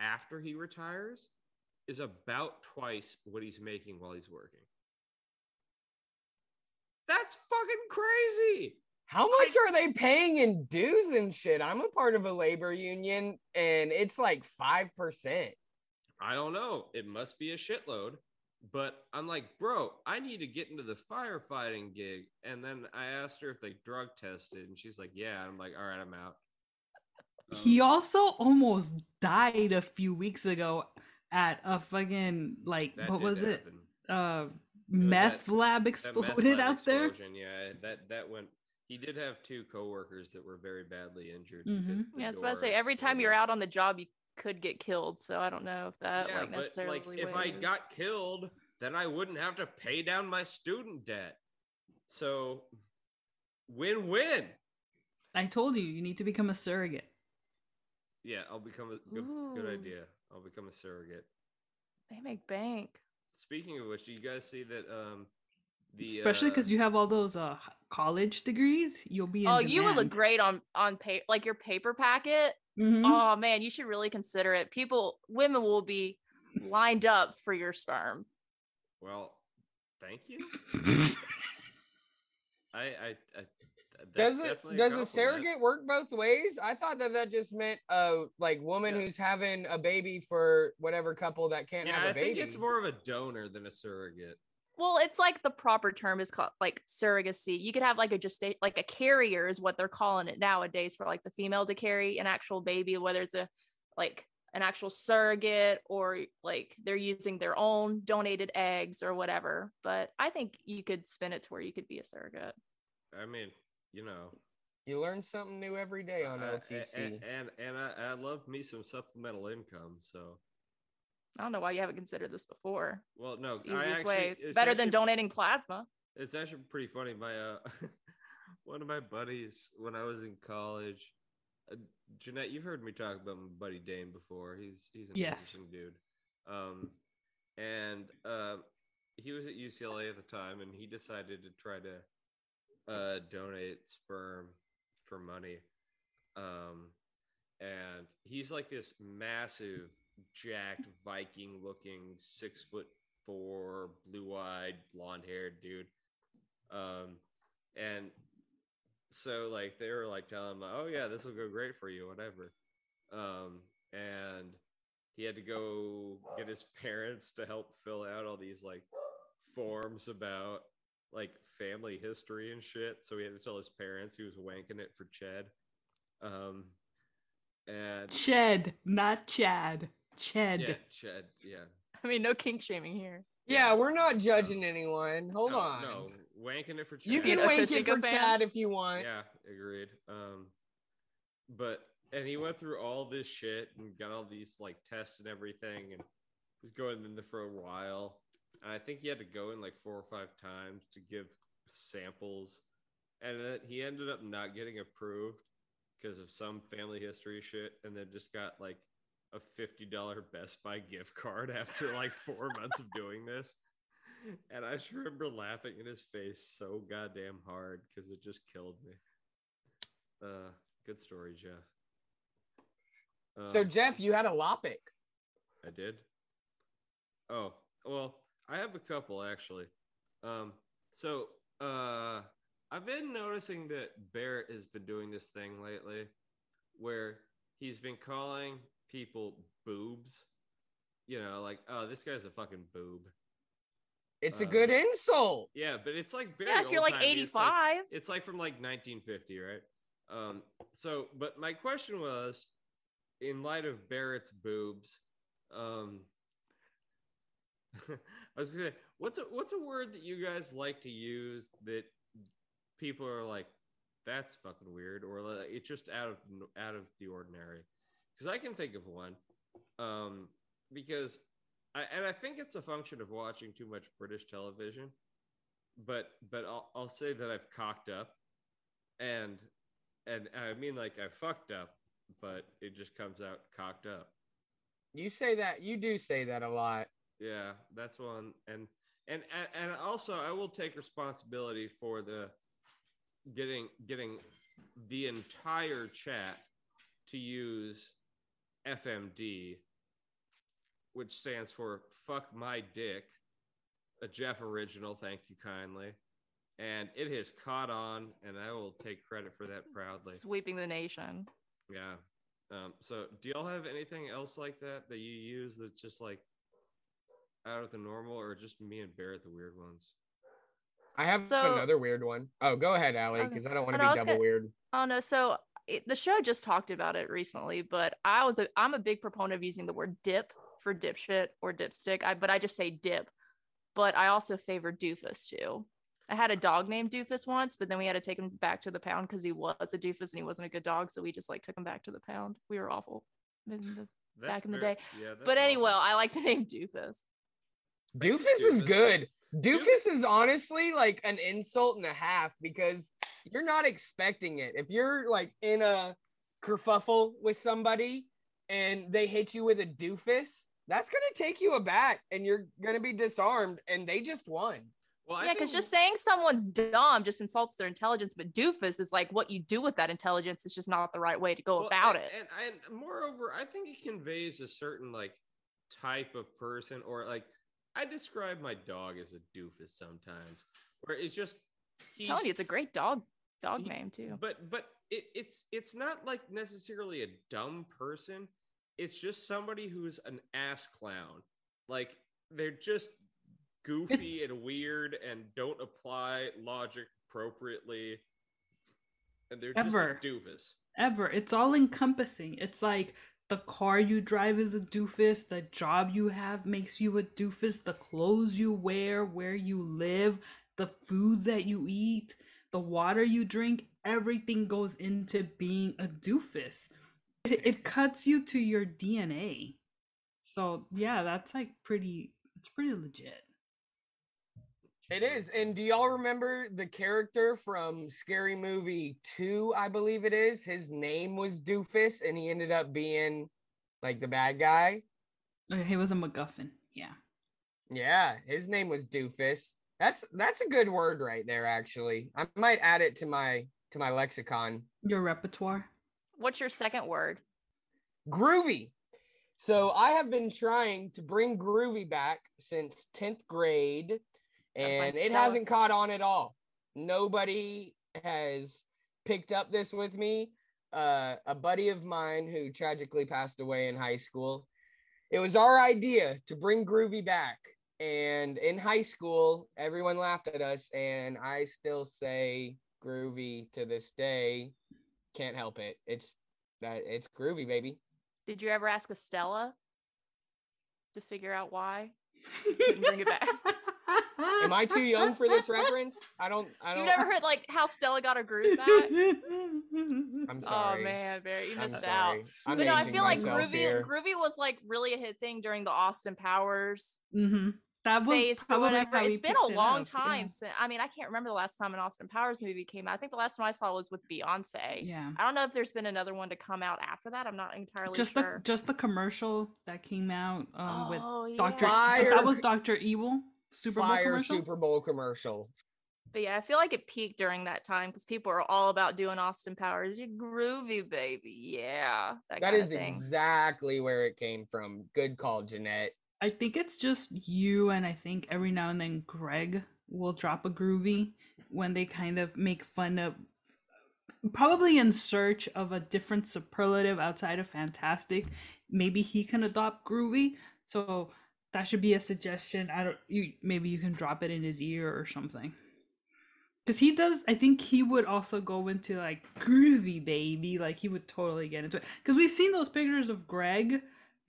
after he retires is about twice what he's making while he's working. That's fucking crazy. How much are they paying in dues and shit? I'm a part of a labor union, and it's like five percent. I don't know. It must be a shitload. But I'm like, bro, I need to get into the firefighting gig. And then I asked her if they drug tested, and she's like, yeah. I'm like, all right, I'm out. He Um, also almost died a few weeks ago at a fucking like what did was it? Uh was meth that- lab That meth exploded lab out there. explosion, Yeah, that that went. He did have two coworkers that were very badly injured. Mhm. because Yeah, I was about to say every time you're out on the job, you could get killed. So I don't know if that yeah, like but necessarily. like if I got killed, then I wouldn't have to pay down my student debt. So, win-win. I told you, you need to become a surrogate. Yeah, I'll become a good, good idea. I'll become a surrogate. they make bank. Speaking of which, do you guys see that? Um, the Especially because uh, you have all those uh college degrees, you'll be. In Oh, you would look great on on paper, like your paper packet. Mhm. Oh man, you should really consider it. People, women will be lined up for your sperm. Well, thank you. I, I, I that's Does it does a compliment. surrogate work both ways? I thought that that just meant a like woman Yeah. who's having a baby for whatever couple that can't Yeah, have a I baby. I think it's more of a donor than a surrogate. Well, it's like the proper term is called like surrogacy. You could have like a just like a carrier is what they're calling it nowadays for like the female to carry an actual baby, whether it's a like an actual surrogate or like they're using their own donated eggs or whatever. But I think you could spin it to where you could be a surrogate. I mean, you know, You learn something new every day on a- LTC. a- and and I, I love me some supplemental income. So, I don't know why you haven't considered this before. well, no, It's the I easiest actually, way. It's, better than donating plasma. It's actually pretty funny. My uh, one of my buddies when I was in college, uh, Jeanette, you've heard me talk about my buddy Dane before. He's he's an Yes. interesting dude. Um, and uh, he was at UCLA at the time, and he decided to try to uh donate sperm for money. Um, and he's like this massive, jacked Viking looking, six foot four, blue eyed, blonde haired dude. Um, and so like they were like telling him, oh yeah, this will go great for you, whatever. Um, and he had to go get his parents to help fill out all these like forms about like family history and shit. So he had to tell his parents he was wanking it for Chad. Um, and Ched, not Chad. Ched. yeah, Chad, yeah. I mean, no kink shaming here. yeah, we're not judging anyone. Hold no, on. No, wanking it for Chad. You can an wink Ochocinco it for fan? Chad if you want. Yeah, agreed. Um, but and he went through all this shit and got all these like tests and everything, and was going in there for a while. And I think he had to go in like four or five times to give samples, and then he ended up not getting approved because of some family history shit, and then just got like a fifty dollar Best Buy gift card after like four months of doing this. And I just remember laughing in his face so goddamn hard because it just killed me. Uh, good story, Jeff. So Um, Jeff, you had a lopic. I did. Oh, well, I have a couple actually. Um, so uh, I've been noticing that Barrett has been doing this thing lately, where he's been calling people boobs. You know, like, oh, this guy's a fucking boob. It's a uh, good insult. Yeah, but it's like very. Yeah, if you're like old-timey. It's like- 85. it's like from like 1950, right? Um, so, but my question was, in light of Barrett's boobs, um, I was gonna say, what's a what's a word that you guys like to use that people are like, that's fucking weird, or like, it's just out of out of the ordinary? Because I can think of one, um, because I and I think it's a function of watching too much British television but but I'll, I'll say that I've cocked up, and and I mean like I fucked up, but it just comes out cocked up. You say that. You do say that a lot. Yeah, that's one, and and and, also I will take responsibility for the getting getting the entire chat to use FMD, which stands for fuck my dick, a Jeff original. Thank you kindly. And it has caught on, and I will take credit for that proudly. Sweeping the nation. Yeah. Um, so, do y'all have anything else like that that you use that's just like out of the normal, or just me and Barrett the weird ones? I have So- another weird one. Oh, go ahead, Allie, Okay. because I don't want to be double gonna- weird. Oh no, so it, the show just talked about it recently, but I was a I'm a big proponent of using the word dip for dipshit or dipstick. I but I just say dip. But I also favor doofus too. I had a dog named Doofus once, but then we had to take him back to the pound because he was a doofus and he wasn't a good dog, so we just like took him back to the pound. We were awful. in the- Back in the very- day. Yeah. that's But anyway, awful. I like the name Doofus. Doofus is good. Doofus is honestly like an insult and a half because you're not expecting it. If you're like in a kerfuffle with somebody and they hit you with a doofus, that's gonna take you aback and you're gonna be disarmed and they just won. Well, yeah, because think- just saying someone's dumb just insults their intelligence, but doofus is like what you do with that intelligence is just not the right way to go Well, about and, it. And, and moreover, I think it conveys a certain like type of person, or like I describe my dog as a doofus sometimes, where it's just I'm he's, telling you, it's a great dog dog he- name too. But but it, it's it's not like necessarily a dumb person. It's just somebody who's an ass clown. Like they're just goofy and weird and don't apply logic appropriately. And they're Ever. just a doofus. ever. It's all encompassing. It's like the car you drive is a doofus, the job you have makes you a doofus, the clothes you wear, where you live, the foods that you eat, the water you drink, everything goes into being a doofus. It, it cuts you to your DNA. So, yeah, that's like pretty it's pretty legit. It is. And do y'all remember the character from Scary Movie 2, I believe it is? His name was Doofus and he ended up being like the bad guy. Uh, He was a MacGuffin. Yeah. Yeah, his name was Doofus. That's that's a good word right there actually. I might add it to my to my lexicon. Your repertoire. What's your second word? Groovy. So I have been trying to bring Groovy back since 10th grade Gotta and it Stella. hasn't caught on at all. Nobody has picked up this with me. Uh, a buddy of mine who tragically passed away in high school. It was our idea to bring Groovy back. And in high school, everyone laughed at us, and I still say Groovy to this day. Can't help it. It's that it's Groovy, baby. Did you ever ask Estella to figure out why? Couldn't bring it back. Am I too young for this reference? I don't. I don't. You never heard like how Stella got her groove back? I'm sorry. Oh man, Barry, you I'm missed out. sorry. I'm but no, I feel like Groovy here. Groovy was like really a hit thing during the Austin Powers hmm That was phase or probably whatever. It's been a it long up, yeah. time since. I mean, I can't remember the last time an Austin Powers movie came out. I think the last one I saw was with Beyonce. Yeah. I don't know if there's been another one to come out after that. I'm not entirely Just sure. the just the commercial that came out um, with oh, Doctor. yeah. Fire- That was Doctor Evil Super Bowl Fire commercial. Super Bowl commercial. But yeah, I feel like it peaked during that time because people are all about doing Austin Powers. You groovy baby, yeah, that, That kind is of thing. exactly where it came from. Good call, Jeanette. I think it's just you and I think every now and then Greg will drop a groovy when they kind of make fun of probably in search of a different superlative outside of fantastic. Maybe he can adopt groovy. So that should be a suggestion. I don't you maybe you can drop it in his ear or something. Cause he does, I think he would also go into like groovy baby, like he would totally get into it. Cause we've seen those pictures of Greg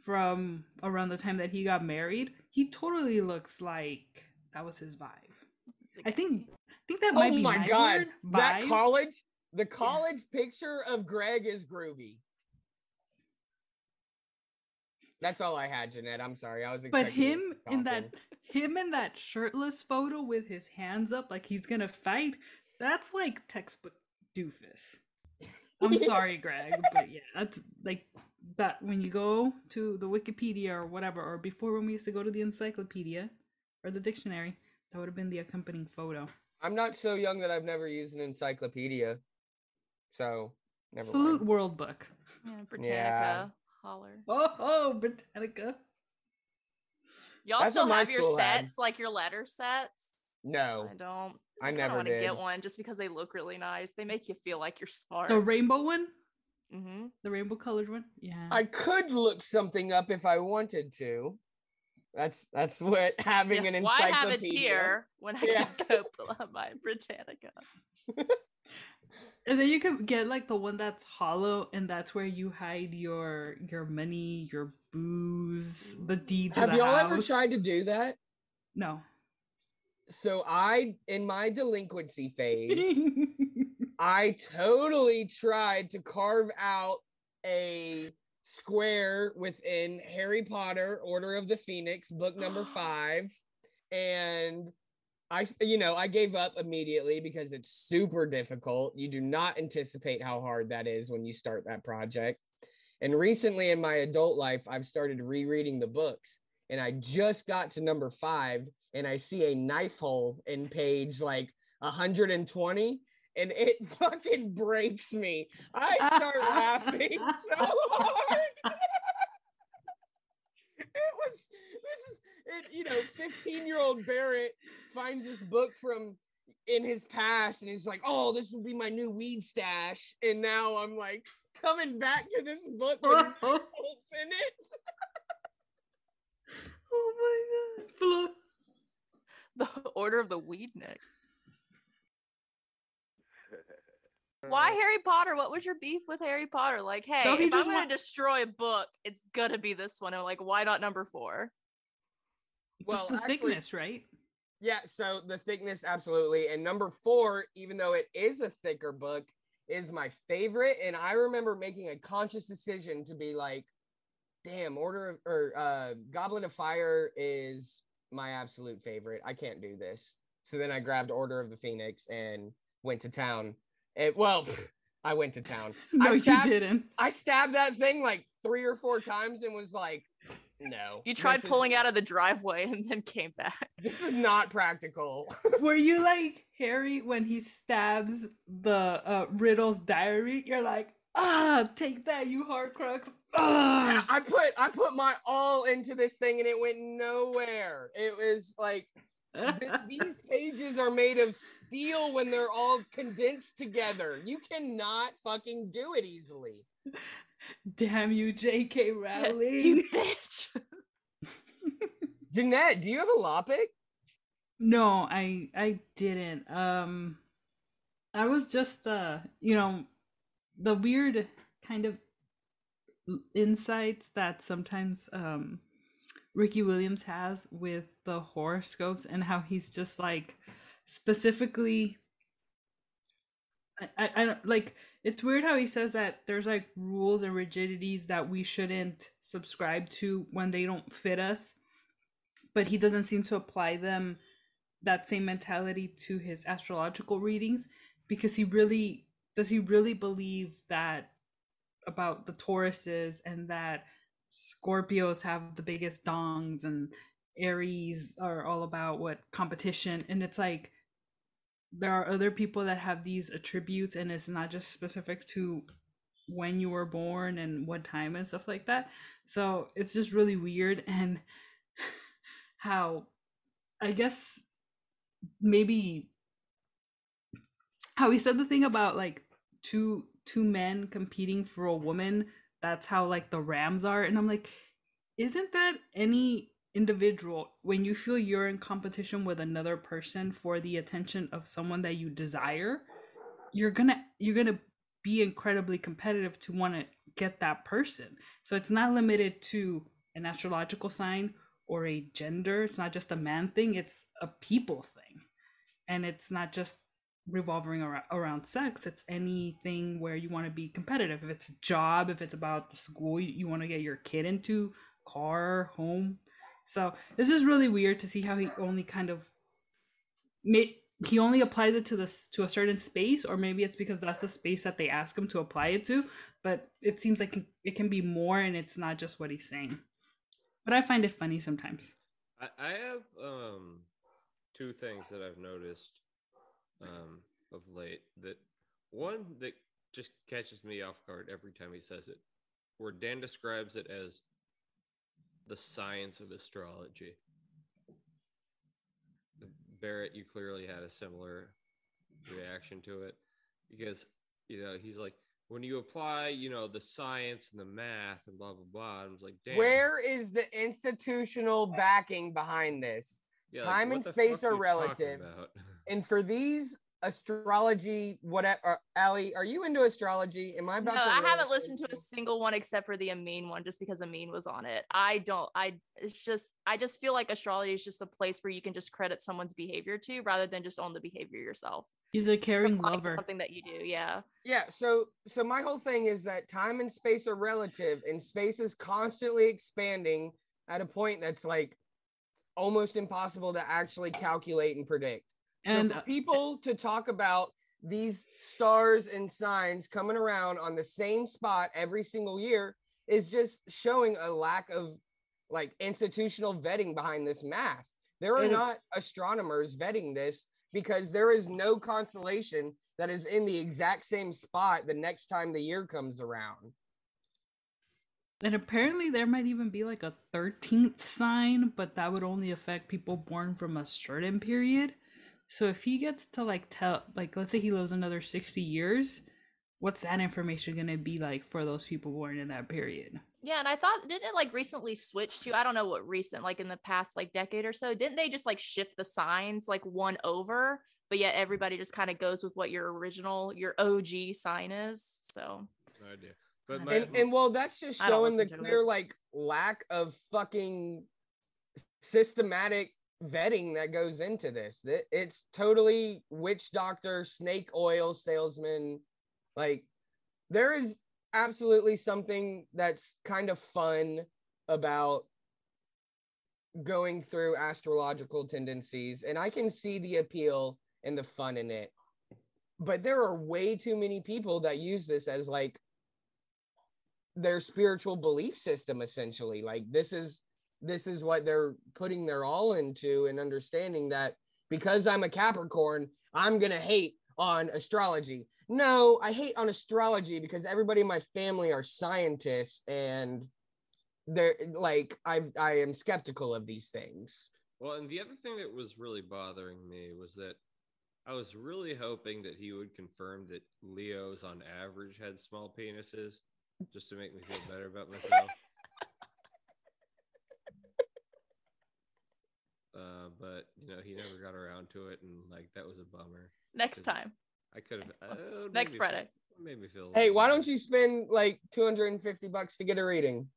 from around the time that he got married. He totally looks like that was his vibe. I think, I think that oh might oh be my god, that college, the college picture of Greg is groovy. That's all I had, Jeanette. I'm sorry. I was. Excited. But expecting you to him in that him in that shirtless photo with his hands up like he's gonna fight, that's like textbook doofus. I'm sorry, Greg, but yeah, that's like that when you go to the Wikipedia or whatever, or before when we used to go to the encyclopedia or the dictionary, that would have been the accompanying photo. I'm not so young that I've never used an encyclopedia, so never Salute mind. World Book. Yeah, Britannica, Yeah. Holler. Oh, oh, Britannica. Y'all That's still have your school had. sets, like your letter sets? No, I don't. I kinda never wanna get one just because they look really nice. They make you feel like you're smart. The rainbow one, mm-hmm. the rainbow colored one. Yeah. I could look something up if I wanted to. That's that's what having an encyclopedia. Why have it here when I Yeah. can go pull up my Britannica? And then you can get like the one that's hollow, and that's where you hide your your money, your booze, the deed Have the y'all ever tried to do that? No. So I, in my delinquency phase, I totally tried to carve out a square within Harry Potter Order of the Phoenix, book number five. And I, you know, I gave up immediately because it's super difficult. You do not anticipate how hard that is when you start that project. And recently in my adult life, I've started rereading the books. And I just got to number five and I see a knife hole in page like 120 and it fucking breaks me. I start laughing so hard. it was this is it, you know 15 year old barrett finds this book from in his past and he's like oh this will be my new weed stash and now i'm like coming back to this book with oh holes in it oh my god. The Order of the Weed next. Why Harry Potter? What was your beef with Harry Potter? Like, hey, No, he if I'm gonna want- destroy a book, it's gonna be this one. And like, why not number four? Well, the actually- thickness, right? Yeah, so the thickness, absolutely. And number four, even though it is a thicker book, is my favorite. And I remember making a conscious decision to be like, damn, Order of or uh Goblet of Fire is my absolute favorite. I can't do this. So then I grabbed Order of the Phoenix and went to town. And well, I went to town. No, you stabbed- didn't. I stabbed that thing like three or four times and was like, no. You tried this is- pulling out of the driveway and then came back. This is not practical. Were you like Harry when he stabs the uh, Riddle's diary? You're like, ah, take that, you Horcrux. Ah. I put I put my all into this thing and it went nowhere. It was like th- these pages are made of steel when they're all condensed together. You cannot fucking do it easily. Damn you, J.K. Rowling. You bitch. Jeanette, do you have a Lopic? no, I I didn't. Um, I was just uh, you know, the weird kind of insights that sometimes um Ricky Williams has with the horoscopes and how he's just like specifically I, I, don't- like it's weird how he says that there's like rules and rigidities that we shouldn't subscribe to when they don't fit us but he doesn't seem to apply them that same mentality to his astrological readings because he really does he really believe that about the Tauruses and that Scorpios have the biggest dongs and Aries are all about what competition and it's like there are other people that have these attributes and it's not just specific to when you were born and what time and stuff like that. So it's just really weird and how i guess maybe how he said the thing about like two two men competing for a woman that's how like the rams are and i'm like isn't that any individual when you feel you're in competition with another person for the attention of someone that you desire you're gonna you're gonna be incredibly competitive to want to get that person. So it's not limited to an astrological sign or a gender. It's not just a man thing it's a people thing. And it's not just revolving around, around sex it's anything where you want to be competitive. If it's a job if it's about the school you, you want to get your kid into car home so this is really weird to see how he only kind of made he only applies it to this to a certain space or maybe it's because that's the space that they ask him to apply it to but it seems like it can be more and it's not just what he's saying but i find it funny sometimes I, I have um two things that I've noticed um of late. That one that just catches me off guard every time he says it, where Dan describes it as the science of astrology. Barrett, you clearly had a similar reaction to it because you know he's like when you apply you know the science and the math and blah blah blah. I was like, damn. Where is the institutional backing behind this? Yeah, time what and space are relative. And for these astrology, whatever, ali are you into astrology? Am I No, about to? I haven't listened to a single one except for the Amin one, just because Amin was on it. I don't. I. It's just. I just feel like astrology is just a place where you can just credit someone's behavior to, rather than just own the behavior yourself. he's a caring apply lover Something that you do. Yeah. Yeah, so so my whole thing is that time and space are relative and space is constantly expanding at a point that's like almost impossible to actually calculate and predict. So And, for uh, people to talk about these stars and signs coming around on the same spot every single year is just showing a lack of like institutional vetting behind this math. There are not astronomers vetting this because there is no constellation that is in the exact same spot the next time the year comes around. And apparently there might even be like a 13th sign, but that would only affect people born from a certain period. So if he gets to like tell like let's say he lives another 60 years, what's that information going to be like for those people born in that period? Yeah, and I thought didn't it like recently switch to I don't know what recent like in the past like decade or so didn't they just like shift the signs like one over but yet everybody just kind of goes with what your original your OG sign is so No idea. But And- my, and and well, that's just showing the clear like lack of fucking systematic vetting that goes into this. It's totally witch doctor, snake oil salesman. Like there is absolutely something that's kind of fun about going through astrological tendencies and I can see the appeal and the fun in it. But there are way too many people that use this as like their spiritual belief system essentially like this is this is what they're putting their all into and understanding that because i'm a capricorn i'm going to hate on astrology no i hate on astrology because everybody in my family are scientists and they're like i i am skeptical of these things well, and the other thing that was really bothering me was that I was really hoping that he would confirm that Leos on average had small penises just to make me feel better about myself. uh, but you know, he never got around to it, and like that was a bummer. next time I could have uh, Next made feel- Friday. Made me feel. hey why better. don't you spend like 250 bucks to get a reading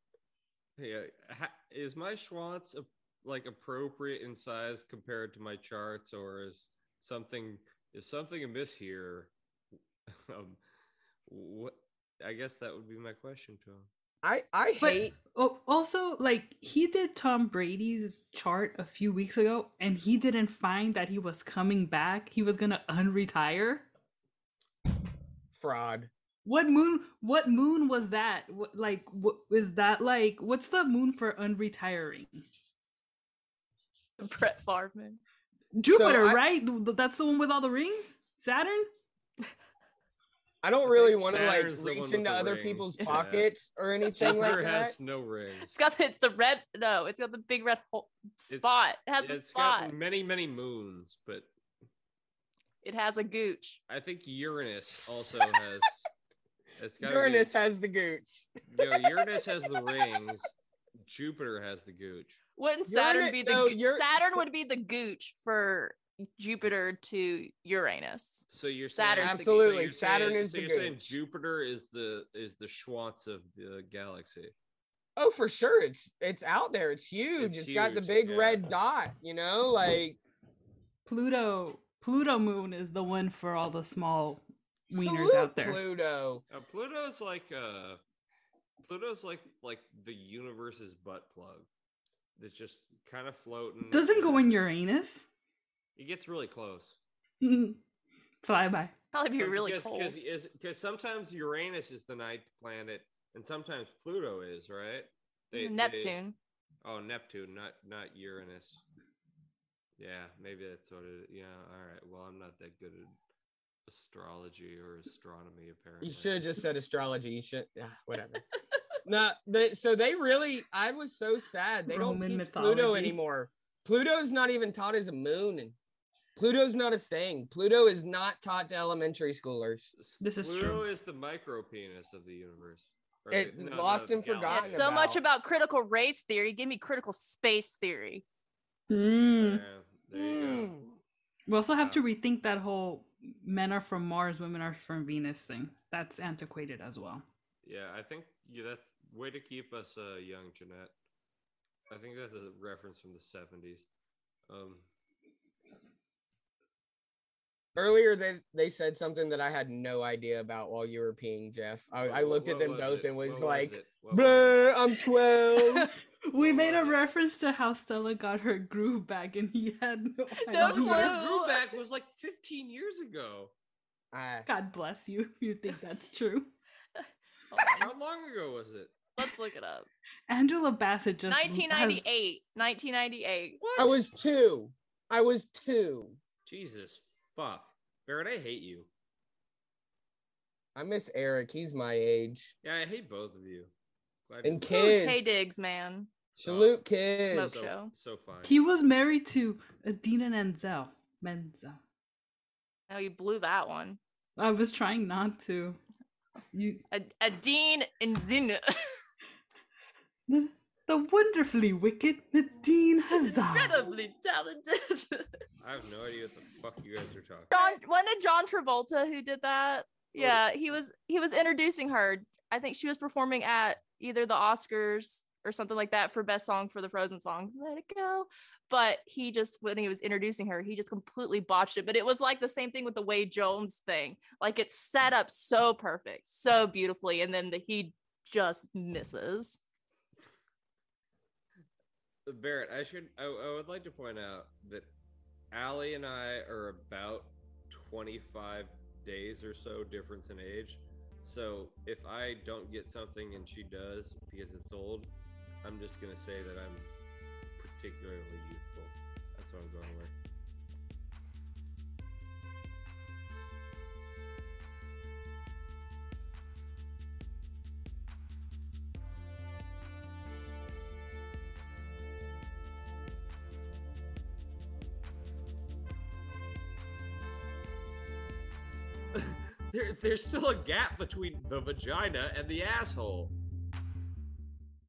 Hey, uh, is my Schwantz a, like appropriate in size compared to my charts, or is something is something amiss here? um, what? I guess that would be my question to him. I i But hate also, like he did Tom Brady's chart a few weeks ago, and he didn't find that he was coming back. He was gonna unretire. fraud What moon? What moon was that? What, like, what is that? Like, what's the moon for unretiring? Brett Farman Jupiter, I- right? That's the one with all the rings. Saturn. I don't I really want to like Saturn's the one reach into other rings. people's Yeah. pockets or anything like Jupiter that. has no rings. it's got the, it's the red no it's got the big red hole spot it has a spot got many, many moons, but it has a gooch I think Uranus also has. It's Uranus Be, has the gooch. you know, Uranus has the rings. Jupiter has the gooch. wouldn't Saturn Uranus- be the no, goo- Saturn would be the gooch for Jupiter to Uranus So you're saying Saturn's the Absolutely, So you're Saturn saying- is so the you're saying. Jupiter is the is the Schwantz of the galaxy. Oh, for sure. It's it's out there. It's huge. It's it's got the big yeah. red dot, you know, like Pluto. Pluto moon is the one for all the small wieners salute out there. Pluto. Uh, Pluto's like uh Pluto's like like the universe's butt plug. It's just kind of floating. Doesn't go and in Uranus. It gets really close. Fly by. probably be really because, cold Because because sometimes Uranus is the ninth planet, and sometimes Pluto is right. They- they- Neptune oh, Neptune, not not Uranus. Yeah, maybe that's what it. Yeah, all right. Well, I'm not that good at astrology or astronomy. Apparently, You should have just said astrology. You should yeah, whatever. no, they, so they really I was so sad. They don't Roman teach Pluto mythology. anymore. Pluto's not even taught as a moon and Pluto's not a thing. Pluto is not taught to elementary schoolers. This is Pluto true. is the micro penis of the universe. Or It- the- lost the and galaxy. yeah, forgotten so much about. about critical race theory give me critical space theory Mm. Yeah, there you go. Mm. We also have to rethink that whole men are from Mars, women are from Venus thing. That's antiquated as well. Yeah, I think yeah, that's way to keep us uh, young, Jeanette. I think that's a reference from the seventies. Um, Earlier they they said something that I had no idea about while you were peeing, Jeff. I, I looked what at them both it? and was What like, it? Was? Bleh, I'm 12. we What made a reference to how Stella got her groove back and he had no No idea. clue. Her grew back was like 15 years ago. God bless you if you think that's true. Oh, how long ago was it? let's look it up Angela Bassett just has- 1998 1998 I was two. I was two. Jesus fuck, Barrett, I hate you. I miss Eric. He's my age. Yeah, I hate both of you. Glad And you- kids. Ooh, Taye Diggs, man. Salute oh, kids. Smoke so, show. so fine. he was married to Idina Menzel. Menzel. Oh, you blew that one. I was trying not to. You A, a Dean and Zin. The, the wonderfully wicked Nadine Hazard. Incredibly talented. I have no idea what the fuck you guys are talking. John wasn't it John Travolta who did that? Oh, yeah, he was he was introducing her. I think she was performing at either the Oscars or something like that for best song for the Frozen song, Let It Go. But he just when he was introducing her, he just completely botched it. But it was like the same thing with the Wade Jones thing. Like it's set up so perfect, so beautifully, and then the, he just misses. Barrett, I should I, I would like to point out that Allie and I are about 25 days or so difference in age. So if I don't get something and she does because it's old, I'm just gonna say that I'm particularly youthful. That's what I'm going with. There, there's still a gap between the vagina and the asshole.